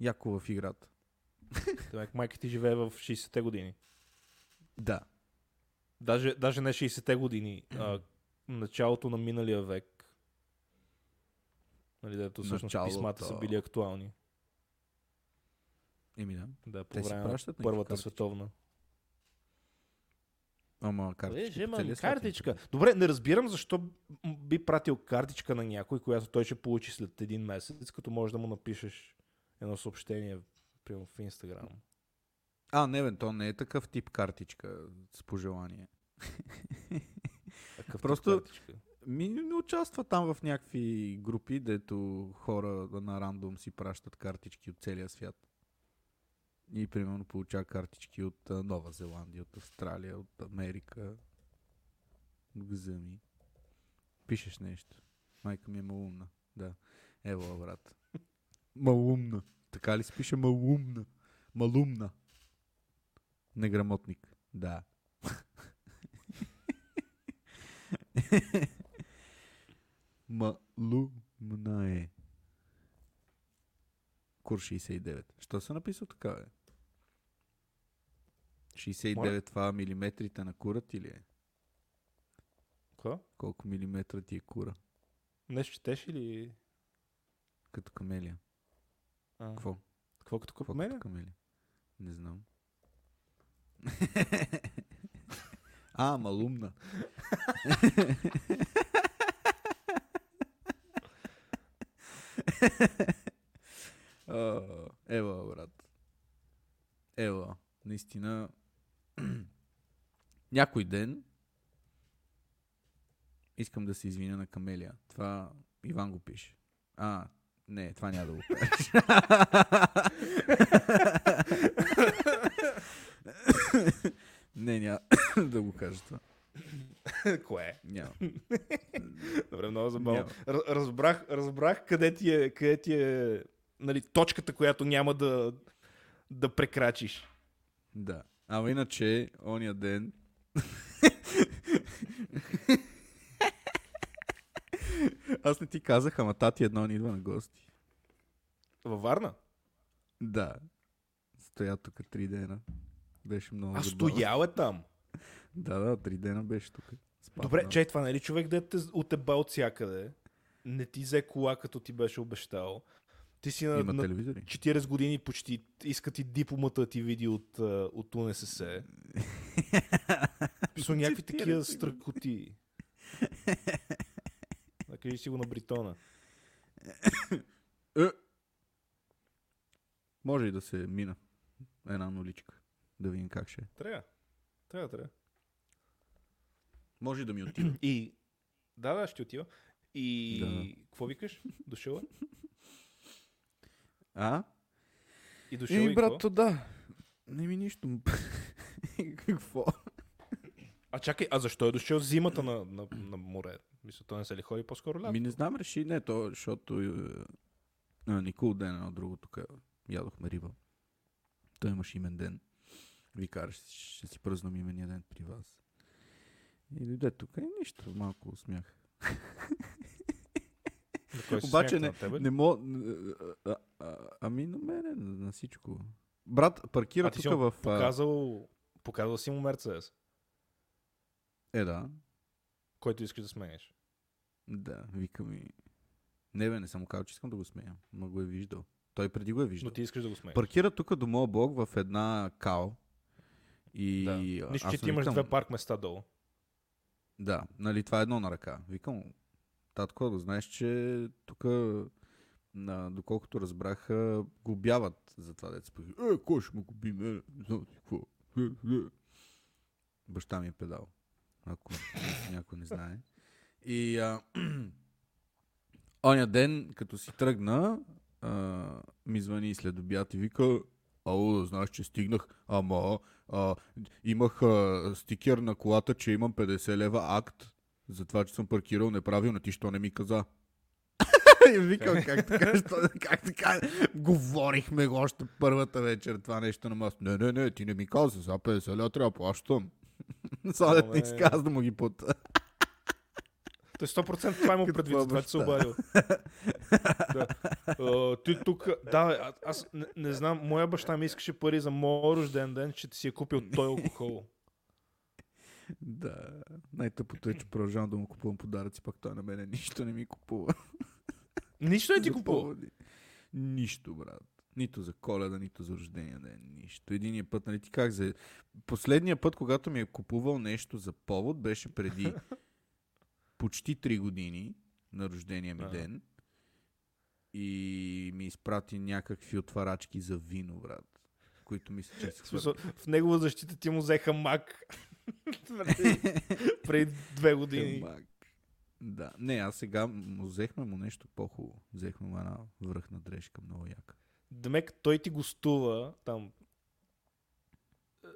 Яко в играта. Демек, майка ти живее в 60-те години. Да. Даже, даже не 60-те години, а началото на миналия век. Нали, дето всъщност Началото. писмата са били актуални. Еми да. Да, по Те време на Първата картички. световна. Ама картичка. Имам целия свят картичка. Добре, не разбирам защо би пратил картичка на някой, която той ще получи след един месец, като можеш да му напишеш едно съобщение примерно в Инстаграм. А, не бе, то не е такъв тип картичка с пожелание. Такъв Просто- картичка. Ми не участва там в някакви групи, дето хора на рандом си пращат картички от целия свят. И примерно получава картички от а, Нова Зеландия, от Австралия, от Америка. Гзъми. Пишеш нещо. Майка ми е малумна. Да. Ево, брат. малумна. Така ли се пише малумна? Малумна. Неграмотник. Да. Малумна е. Кур 69. Що се написал така, бе? 69 Моля? това милиметрите на кура ти ли е? Какво? Колко милиметра ти е кура? Нещо четеш или... Като камелия. А, Какво? Какво като Какво купмене? като камелия? Не знам. а, малумна. Ева, брат. Ева, наистина. Някой ден искам да се извиня на Камелия. Това Иван го пише. А, не, това няма да го кажеш. не, няма да го кажа това. Кое? Няма. Добре, много забавно. Разбрах, разбрах къде ти е, къде ти е нали, точката, която няма да, да прекрачиш. Да. Ама иначе, ония ден... Аз не ти казах, ама тати едно ни идва на гости. Във Варна? Да. Стоя тук три дена. Беше много А забавно. стоял е там. Да, да, три дена беше тук. Спал Добре, там. чай, това нали човек да те отеба от всякъде, не ти взе кола, като ти беше обещал. Ти си на, на телевизори. 40 години почти, иска ти дипломата ти види от, от УНСС. Писал някакви 40 такива страхоти. Да кажи си го на Бритона. Е! Може и да се мина. една нуличка. Да видим как ще е. Трябва. Трябва, трябва. Може да ми отиде. И... Да, да, ще отива. И... Да. Какво викаш? Дошъл е? А? И дошъл и Еми, какво? брато, да. Не ми нищо. Какво? А чакай, а защо е дошъл зимата на, на, на море? Мисля, той не се ли ходи по-скоро лято? Ми не знам, реши. Не, то, защото е, а, Никол ден едно друго тук ядохме риба. Той имаше имен ден. Ви ще, ще си пръзнам имения ден при вас. И дойде тук и нищо, малко смях. На Обаче не, на не мога... А, ами на мене, на, на всичко. Брат, паркира тук в... показал, показал си му Мерцедес, Е, да. който искаш да смениш. Да, вика ми... Не бе, не съм казал, че искам да го смея. Ма го е виждал. Той преди го е виждал. Но ти искаш да го смениш. Паркира тук до моя блок в една као. И да. Нищо, че ти имаш викам, две парк места долу. Да, нали, това е едно на ръка. Викам, татко, да знаеш, че тук, на, доколкото разбрах, губяват за това деца. Е, кой ще му губим? Е, какво. Е. Баща ми е педал, ако някой не знае. И а, оня ден, като си тръгна, а, ми звъни след обяд и вика, Ало, знаеш, че стигнах, ама а, имах а, стикер на колата, че имам 50 лева акт за това, че съм паркирал неправилно. Ти що не ми каза? И викам, как така, що, как така? Говорихме го още първата вечер това нещо на мас. Не, не, не, ти не ми каза, за 50 лева трябва плащам. Не не. изказа да му ги пута. Той 100% това има предвид, това че се обадил. да. А, ти тук... Да, аз не, не знам, моя баща ми искаше пари за моя рожден ден, че ти си е купил той алкохол. Да, най-тъпото е, че продължавам да му купувам подаръци, пак той на мене нищо не ми купува. Нищо не ти купува. Нищо, брат. Нито за коледа, нито за рождения ден. Нищо. Единия път, нали ти как за... Последния път, когато ми е купувал нещо за повод, беше преди почти 3 години на рождения ми ден. И ми изпрати някакви отварачки за вино, брат. Които мисля, че са В, негова защита ти му взеха мак. преди, две години. Хамак. Да. Не, а сега му взехме му нещо по-хубаво. Взехме му една връхна дрежка, много яка. Демек, той ти гостува там. е,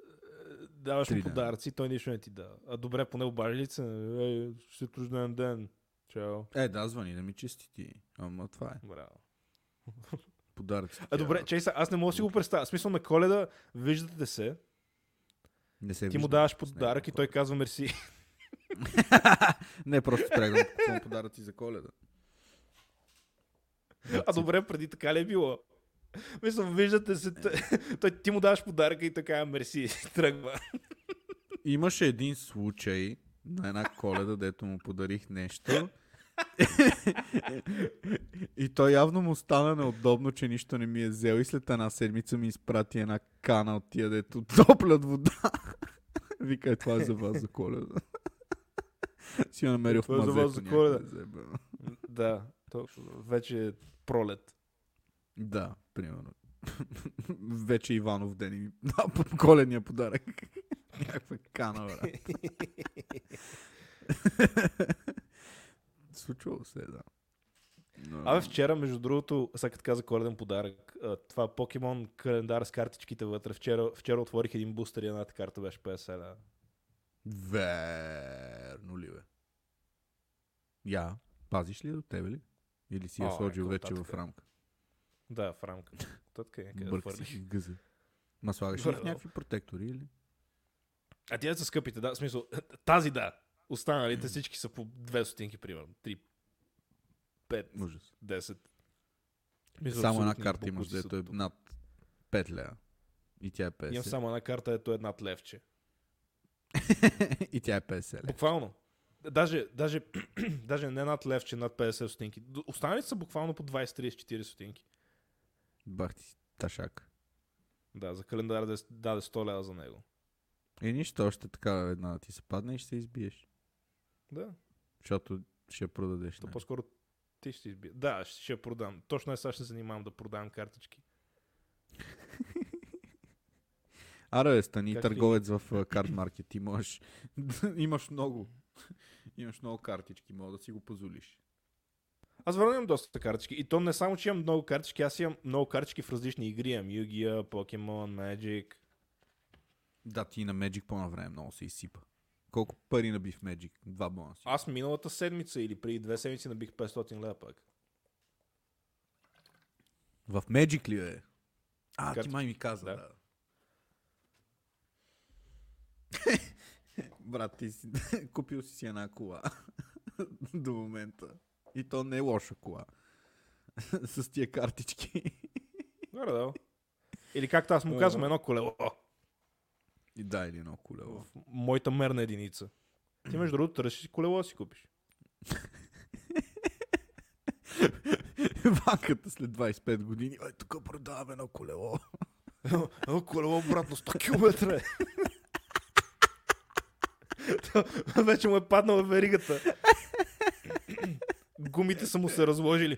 Даваш му подаръци, той нищо не ти дава. А добре, поне обажи ли се? Ей, ще е рожден ден. Чао. Е, да, звъни да ми честити. Ама това е. Браво. Подаръци. А добре, са, аз не мога да си го представя. Смисъл на коледа, виждате се, Не се ти му даваш подарък и той хора. казва мерси. не, просто спрях да купувам подаръци за коледа. А добре, преди така ли е било? Мисля, виждате се, той, ти му даваш подаръка и казва мерси тръгва. Имаше един случай на една коледа, дето му подарих нещо. и той явно му стана неудобно, че нищо не ми е взел и след една седмица ми изпрати една кана от тия, дето топлят вода. Вика, е, това е за вас за коледа. си я намерил в Това е за вас за мазето Коледа. да, точно. Вече е пролет. Да, примерно. Вече Иванов ден и ми да, по- коледния подарък. Някаква кана, брат. Случвало се, да. Но... Абе, вчера, между другото, сега като каза коледен подарък, това покемон календар с картичките вътре. Вчера, вчера отворих един бустер и едната карта беше 50 лева. Верно ли, бе? Я, пазиш ли до тебе ли? Или си я О, сложил еко, вече татка. в рамка? Да, в рамка. Тътка е някъде хвърлих. в гъза. Ма слагаш ли в някакви протектори или? А тия са скъпите, да. В смисъл, тази да. Останалите всички са по 2 стотинки, примерно. 3, 5, Ужас. 10. Мисля, Само една карта имаш, дето е над 5 лева. И тя е 50. Имам само една карта, ето е над левче. и тя е 50 лева. Буквално. Даже, даже, даже не над левче, над 50 стотинки. Останалите са буквално по 20, 30, 40 стотинки. Бах ти ташак. Да, за календар да даде 100 лева за него. И нищо, още така една ти се падне и ще се избиеш. Да, Защото ще продадеш. то не? по-скоро ти ще изби. Да, ще, ще продам. Точно е сега ще се занимавам да продавам картички. Аре, стани Как търговец в а, карт маркет. Имаш, имаш много. Имаш много картички, мога да си го позволиш. Аз върна имам доста картички. И то не само, че имам много картички, аз имам много картички в различни игри. Имам Yu-Gi-Oh, Pokemon, Magic. Да, ти на Magic по време много се изсипа. Колко пари наби в Magic? Два бонуса. Аз миналата седмица или преди две седмици набих 500 лева пак. В Magic ли е? А, ти Картички. май ми каза, да. Да. Брат, ти си купил си една кола до момента. И то не е лоша кола. С тия картички. Горе да. Или както аз му казвам, едно колело. И дай ли едно колело. В моята мерна единица. Ти между другото си колело да си купиш. Банката след 25 години. Ай, тук продаваме едно колело. Едно колело обратно 100 км. Вече му е паднала веригата. Гумите са му се разложили.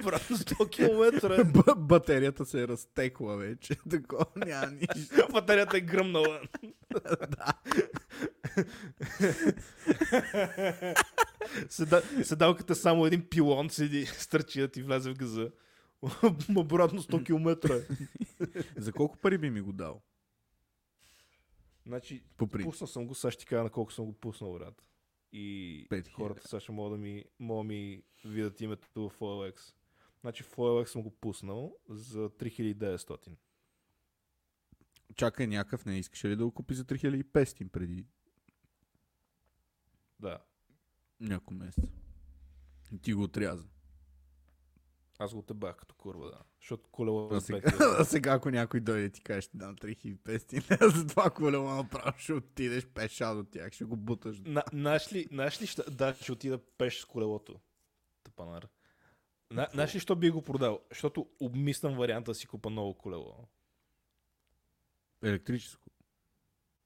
Обратно 100 км. е. Б- батерията се е разтекла вече. Такова няма нищо. Батерията е гръмнала. Седа, седалката само един пилон седи, стърчи да ти влезе в газа. Обратно 100 км. е. За колко пари би ми го дал? Значи, По принцип. пуснал съм го, сега ще ти кажа на колко съм го пуснал, брат. И Пет хиляди. хората сега ще могат да ми, могат да ми видят името в OLX. Значи в OLX съм го пуснал за 3900. Чакай някакъв, не искаше ли да го купи за 3500 преди Да. няколко месеца? Ти го отряза. Аз го тебах като курва, да. Защото колело А е сега, 5000. а сега ако някой дойде ти каже, ще дам 3500 за това колело направо ще отидеш пеша до тях, ще го буташ. На, знаеш ли, знаеш ли, ща- да, ще отида пеш с колелото. Тъпанар. На, знаеш ли, що би го продал? Защото обмислям варианта да си купа ново колело. Електрическо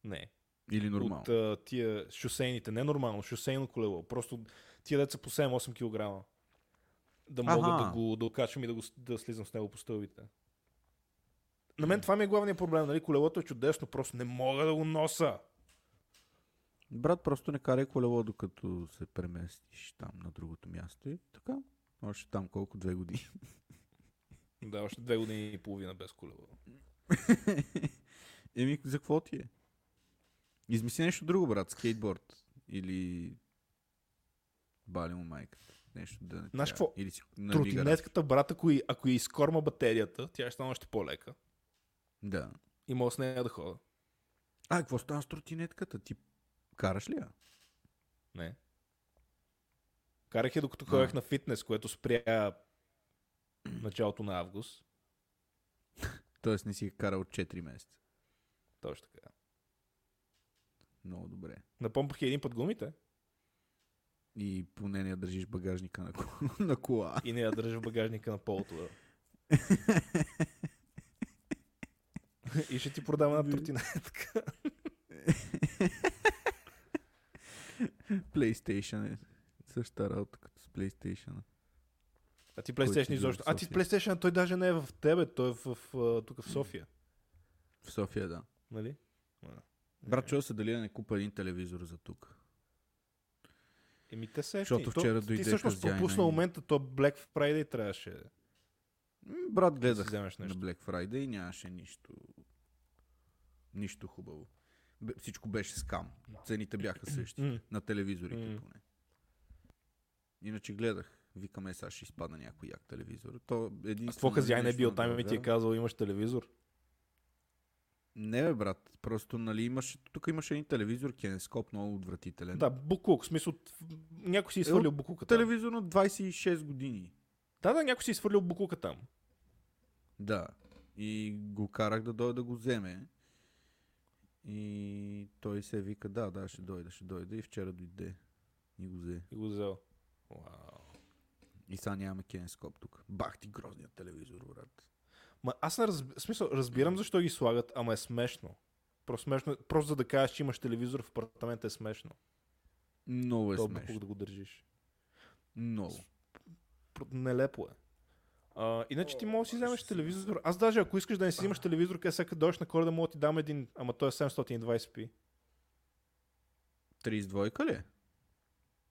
Не. или нормално? От а, тия шосейните. Не нормално, шосейно колело. Просто тия деца по 7-8 кг. Да мога Аха. да го да окачвам и да, го, да слизам с него по стълбите. На мен това ми е главният проблем. Нали? Колелото е чудесно, просто не мога да го носа. Брат, просто не карай колело, докато се преместиш там на другото място и така. Още там колко? Две години. Да, още две години и половина без колело. Еми, за какво ти е? Измисли нещо друго, брат. Скейтборд. Или... Бали му майката. Нещо да не Знаеш какво? Или си. Тротинетката, брат, ако и, ако и изкорма батерията, тя ще стане още по-лека. Да. И мога с нея да хода. А, какво става с тротинетката? Ти караш ли я? Не. Карах я докато А. ходех на фитнес, което спря началото на август. Тоест не си я карал 4 месеца. Точно така. Много добре. Напомпах един път гумите И поне не я държиш багажника на, кола- на кола. и не я държа в багажника на полото. Да. и ще ти продам една тротинетка. PlayStation е същата работа като с PlayStation. А ти PlayStation изобщо. А ти. PlayStation той даже не е в тебе, той е в, в, тук в София. В София, да. Нали? Брат, чува се дали да не купа един телевизор за тук. Еми те се Защото вчера То- дойде Ти всъщност пропусна момента, то Black Friday трябваше Брат, да гледах на нещо. Black Friday и нямаше нищо. Нищо хубаво. Всичко беше скам. Цените бяха същи. На телевизорите поне. Иначе гледах. Викаме, сега ще изпадна някой як телевизор. То. А какво хазяин е бил на там и ти е казал, имаш телевизор? Не бе, брат. Просто, нали, имаш... Тук имаше един телевизор, кинескоп, много отвратителен. Да, буклук, в смисъл, някой си е Е, свалил буклука там. Телевизор на 26 години. Да, да, някой си е свалил буклука там. Да. И го карах да дойде да го вземе. И той се вика, да, да, ще дойде, ще дойде. И вчера дойде. И го взе. И го взел. Вау. И сега нямаме кинескоп тук. Бах ти грозният телевизор, брат. Ма аз не разб... смисъл, разбирам защо ги слагат, ама е смешно. Просто, смешно. Просто за да кажеш, че имаш телевизор в апартамента е смешно. Много е То смешно. да го държиш. Много. Нелепо е. А, иначе ти можеш да си вземеш телевизор. Аз даже ако искаш да не си взимаш телевизор, къде сега дойдеш на коледа, мога да ти дам един, ама той е 720p. 32 ли? е?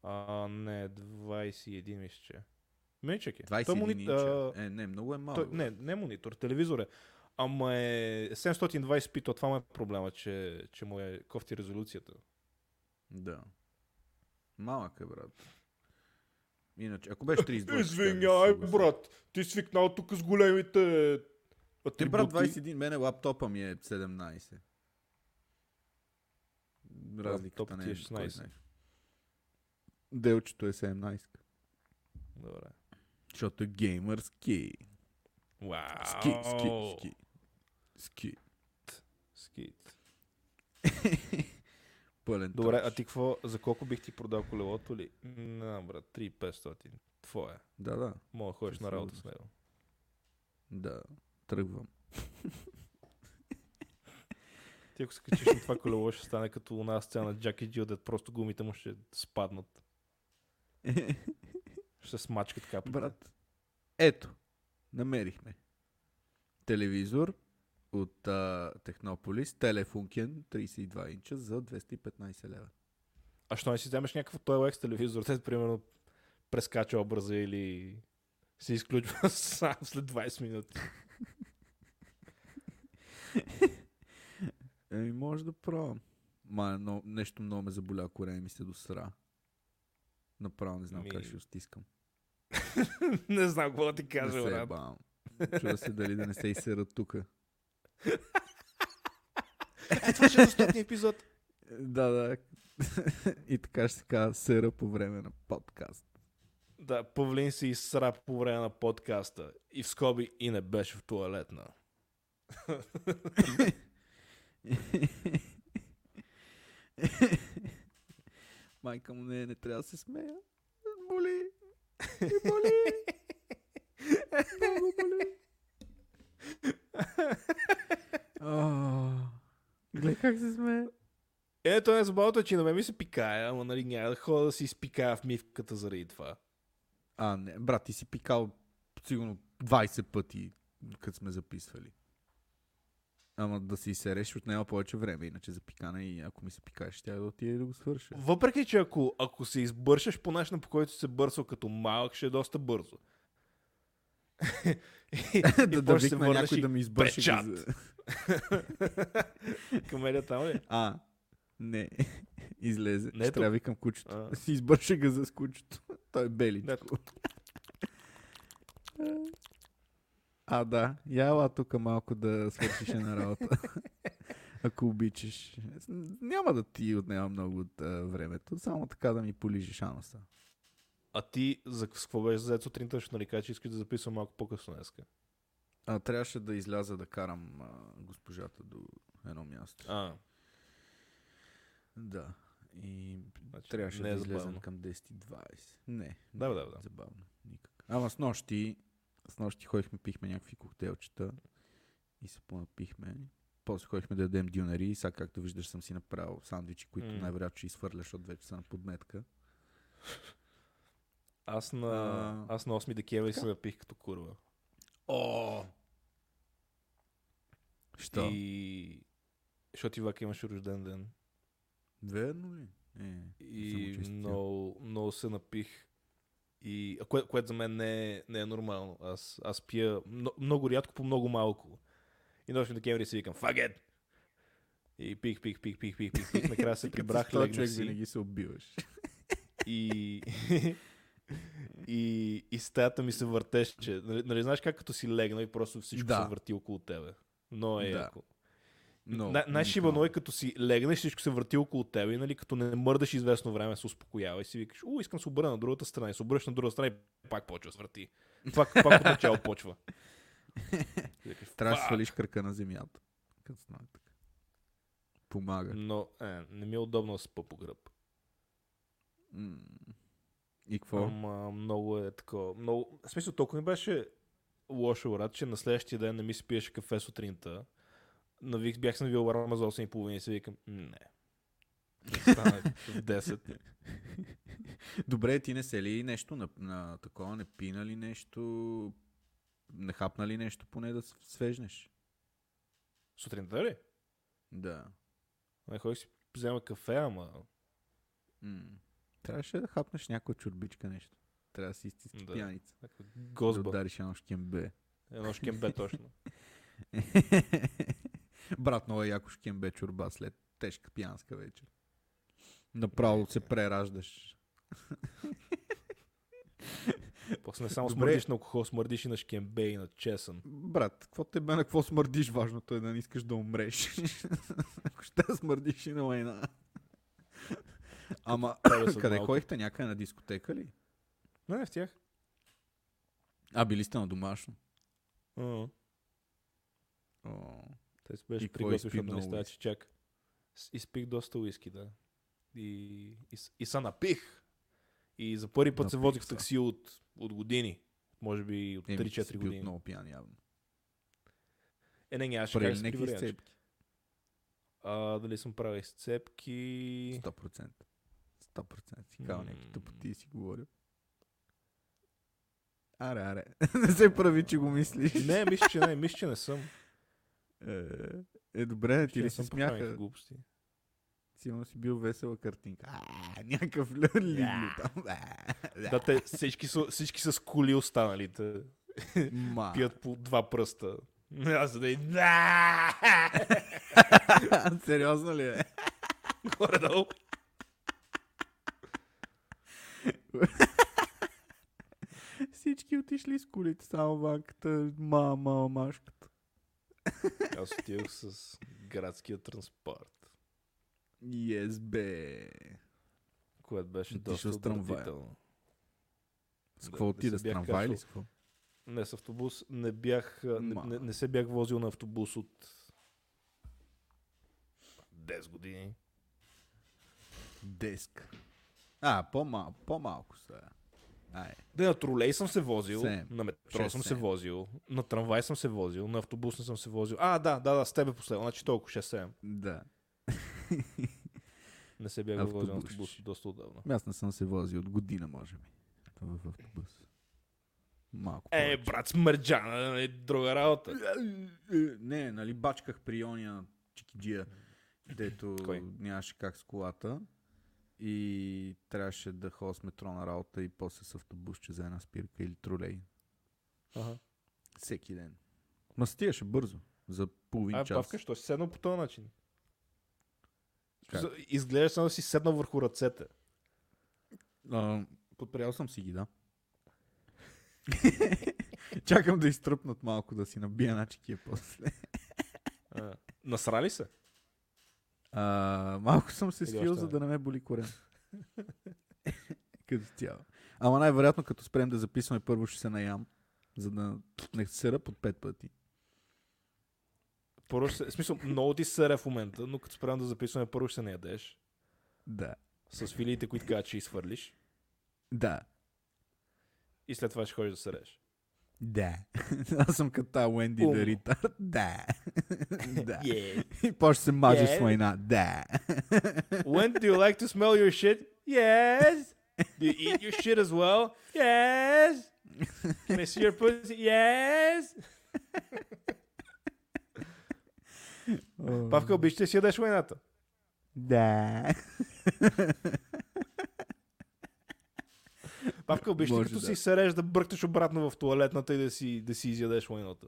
А, не, 21 мисля, че. Е. Менчек е. 21 Той мони- а, Е, не, много е малко. той, не, не монитор, телевизор е. Ама е 720p, то това му е проблема, че, че му е кофти резолюцията. Да. Малък е, брат. Иначе, ако беше 32... Извинявай, брат, ти свикнал тук с големите Ти, брат, атрибути. 21, мене лаптопа ми е 17. Разликата Лаптоп не е е кой 16. знае. Делчето е 17. Добре. Защото е геймърски. Вау. Ски, ски, ски. Ски. Скит. Пълен Добре, трош. а ти какво, за колко бих ти продал колелото ли? Не, брат, 3500. Твое. Да, да. Мога да ходиш на работа с него. Да. Тръгвам. Ти ако се качиш на това колело, ще стане като у нас сцена на Джаки Джил, просто гумите му ще спаднат. Ще се смачкат капите. Брат, ето, намерихме. Телевизор от а, Технополис, телефункен 32 инча за 215 лева. А що не си вземеш някакъв TOLX телевизор, те примерно прескача образа или се изключва сам след 20 минути. Еми, може да пробвам. Ма, но, нещо много ме заболя, корене ми се досра. Направо не знам Ми- как ще го стискам. не знам какво да ти Не кажа, се брат. ебавам. Чува се дали да не се изсерат тука. Е, това ще е стотния епизод. Да, да. И така ще се казва сера по време на подкаст. Да, Павлин се изсра по време на подкаста и в скоби и не беше в туалетна. Майка му не, не трябва да се смея. Боли. И боли. Много боли. Гледай как се смее. Ето е забавното, че на мен ми се пикае, ама нали няма да ходя да си изпикая в мивката заради това. А, не, брат, ти си пикал сигурно 20 пъти, като сме записвали. Ама да си сереш, отнема повече време, иначе за пикане и ако ми се пикаеш, ще да отиде да го свърша. Въпреки, че ако, ако се избършаш по начина, по който се бърсал като малък, ще е доста бързо. и, да, да после се викна някой и да ми избърши. печат. Камелия там ли? А, не. Излезе. Не, Не, ще трябва да викам кучето. А. Да си избърша газа с кучето. Той е беличко. Да. А, да. Яла тук малко да свършиш една работа. Ако обичаш. Няма да ти отнема много от а, времето. Само така да ми полижиш аноса. А ти за какво беше заед сутринта, защото нали кажа, че искаш да записвам малко по-късно днеска. А, трябваше да изляза да карам а, госпожата до едно място. А, Да. И значи, трябваше не да е излезем забавно. към 10.20. Не. Да, е да, да. Забавно. Никак. Ама с нощи, с нощи ходихме, пихме някакви коктейлчета и се понапихме. После ходихме да ядем дюнери и сега, както виждаш, съм си направил сандвичи, които М. най-вероятно ще изхвърля, защото вече са на подметка. Аз на, А. аз на 8 декември се напих като курва. О! Що? И... Защото Ивака имаше рожден ден. Верно ли? Е, И много, много се напих. И, кое, което за мен не е, не е нормално. Аз, аз пия много, много рядко по много малко. И на 8 декември си викам, it! И пих, пих, пих, пих, пих, пих, пих. Накрая се прибрах, легнах си. винаги се убиваш. И, и, и стаята ми се въртеше. Нали, нали знаеш как като си легнал и просто всичко Да. се върти около тебе? Но е Да. яко. Но, Най- Най-шибано е като си легнеш, всичко се върти около тебе и нали, като не мърдаш известно време, се успокоява и си викаш, у, искам да се обърна на другата страна. И се обръщаш на другата страна и пак почва да се върти. Пак, пак от начало почва. Трябва да свалиш кръка на земята. Като стане така. Помага. Но е, не ми е удобно да спа по гръб. И какво? Ама много е такова. Много... В смисъл, толкова ми беше лошо, брат, че на следващия ден не ми се пиеше кафе сутринта. Навик, бях се навил аларма за 8.30 и се викам, не. Стана в 10. Добре, ти не се ли нещо на, на такова, не пина ли нещо не хапна ли нещо, поне да свежнеш? Сутринта ли? Да. Не ходих си взема кафе, ама... М. Трябваше да хапнеш някаква чурбичка нещо. Трябва да си истински Да. пияница. някаква Да Гозба. удариш едно шкембе. Едно шкембе точно. Брат, много яко шкембе чурба след тежка пиянска вечер. Направо се прераждаш. После не само Добре. смърдиш на алкохол, смърдиш и на шкембе и на чесън. Брат, какво те бе на какво смърдиш? Важното е да не искаш да умреш. Ако ще смърдиш и на лайна. Ама, къде малко. ходихте? Някъде на дискотека ли? Не, в тях. А, били сте на домашно. О, Те се беше приготвил, защото не става, че чак. Изпих доста уиски, да. И, и, и са напих. И за първи път се Напих возих в се. такси от, от години. Може би от Еми, 3-4 си бил години. много пиян явно. Е, не, нямаше как да се сцепки. А, дали съм правил изцепки? 100%. 100% си казал някакви тъпоти си говорил. Аре, аре. не се прави, че го мислиш. Не, мисля, че не, мисля, че не съм. Е, е добре, ти ли някакви смяха? глупости. Сигурно си бил весела картинка. А, някакъв лили там. Да, те всички са, всички са с коли останалите. Ма. Пият по два пръста. Аз да и... Сериозно ли е? Горе-долу. Всички отишли с колите, само ванката, мама, машката. Аз отидох с градския транспорт, Yes, бе. което беше Отишъл доста отвратително. С какво отида? С трамвай ли? качвал. С какво? Не, с автобус не бях... Не, не, не се бях возил на автобус от 10 години. Деск. А, по-мал, по-малко са. Ай. Да, на тролей съм се возил, Седем. на метро Шест, съм се возил, на трамвай съм се возил, на автобус не съм се возил. А, да, да, да, с тебе последно, значи толкова 6-7. Да. Не се бях возил на Автобус. автобус доста отдавна. Аз не съм се возил от година, може би. В автобус. Малко Е, повече. брат, смърджана, е друга работа. Не, нали бачках при ония чикиджия, дето Кой? нямаше как с колата и трябваше да ходя с метро на работа и после с автобусче за една спирка или тролей. Ага. Всеки ден. Ма стигаше бързо. За половин А, час. Павка, що си седнал по този начин? Как? Изглеждаш да си седнал върху ръцете. А, подпрял съм си ги, да. Чакам да изтръпнат малко, да си набия на чекия после. А, насрали се? А, малко съм се свил, за да не ме боли корен. като цяло. Ама най-вероятно, като спрем да записваме, първо ще се наям, за да не сера под пет пъти. Първо ще, в смисъл, много ти се в момента, но като спрем да записваме, първо ще се не ядеш. Да. С филиите, които казват, че изхвърлиш. Да. И след това ще ходиш да сереш. Да. Аз съм като тази Уенди да рита. Да. да. Yeah. И после се маже Yeah. с война. Да. When do you like to smell your shit? Yes. Do you eat your shit as well? Yes. Can I see your pussy? Yes. Павка, да си ядеш войната? Да. Павка, обичаш като да. си сереш да бръкнеш обратно в туалетната и да си, да си изядеш войната?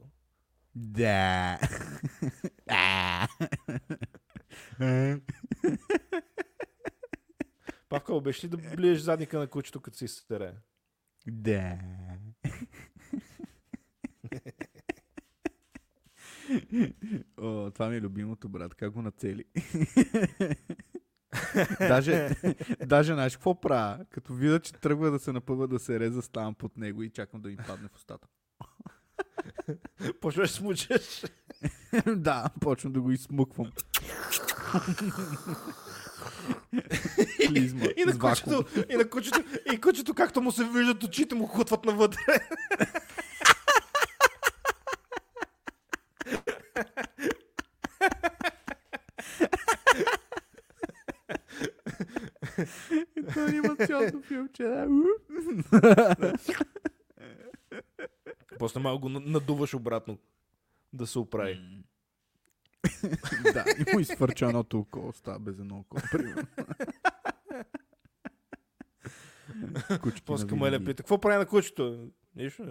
Да. Павка, обичаш ли да блиеш задника на кучето, като си сере? Да. О, това ми е любимото, брат. Как го нацели? даже, даже знаеш какво правя? Като видя, че тръгва да се напъва да се реза, ставам под него и чакам да ми падне в устата. Почваш да смучаш. да, почвам да го изсмуквам. Клизма. И на, кучето, и на кучето, и кучето, както му се виждат очите, му хутват навътре. Това е анимационно филмче. после малко го надуваш обратно да се оправи. Да, и му изфърча едното око, става без едно око, примерно. Кучки После винаги. пита, какво прави на кучето? Нищо.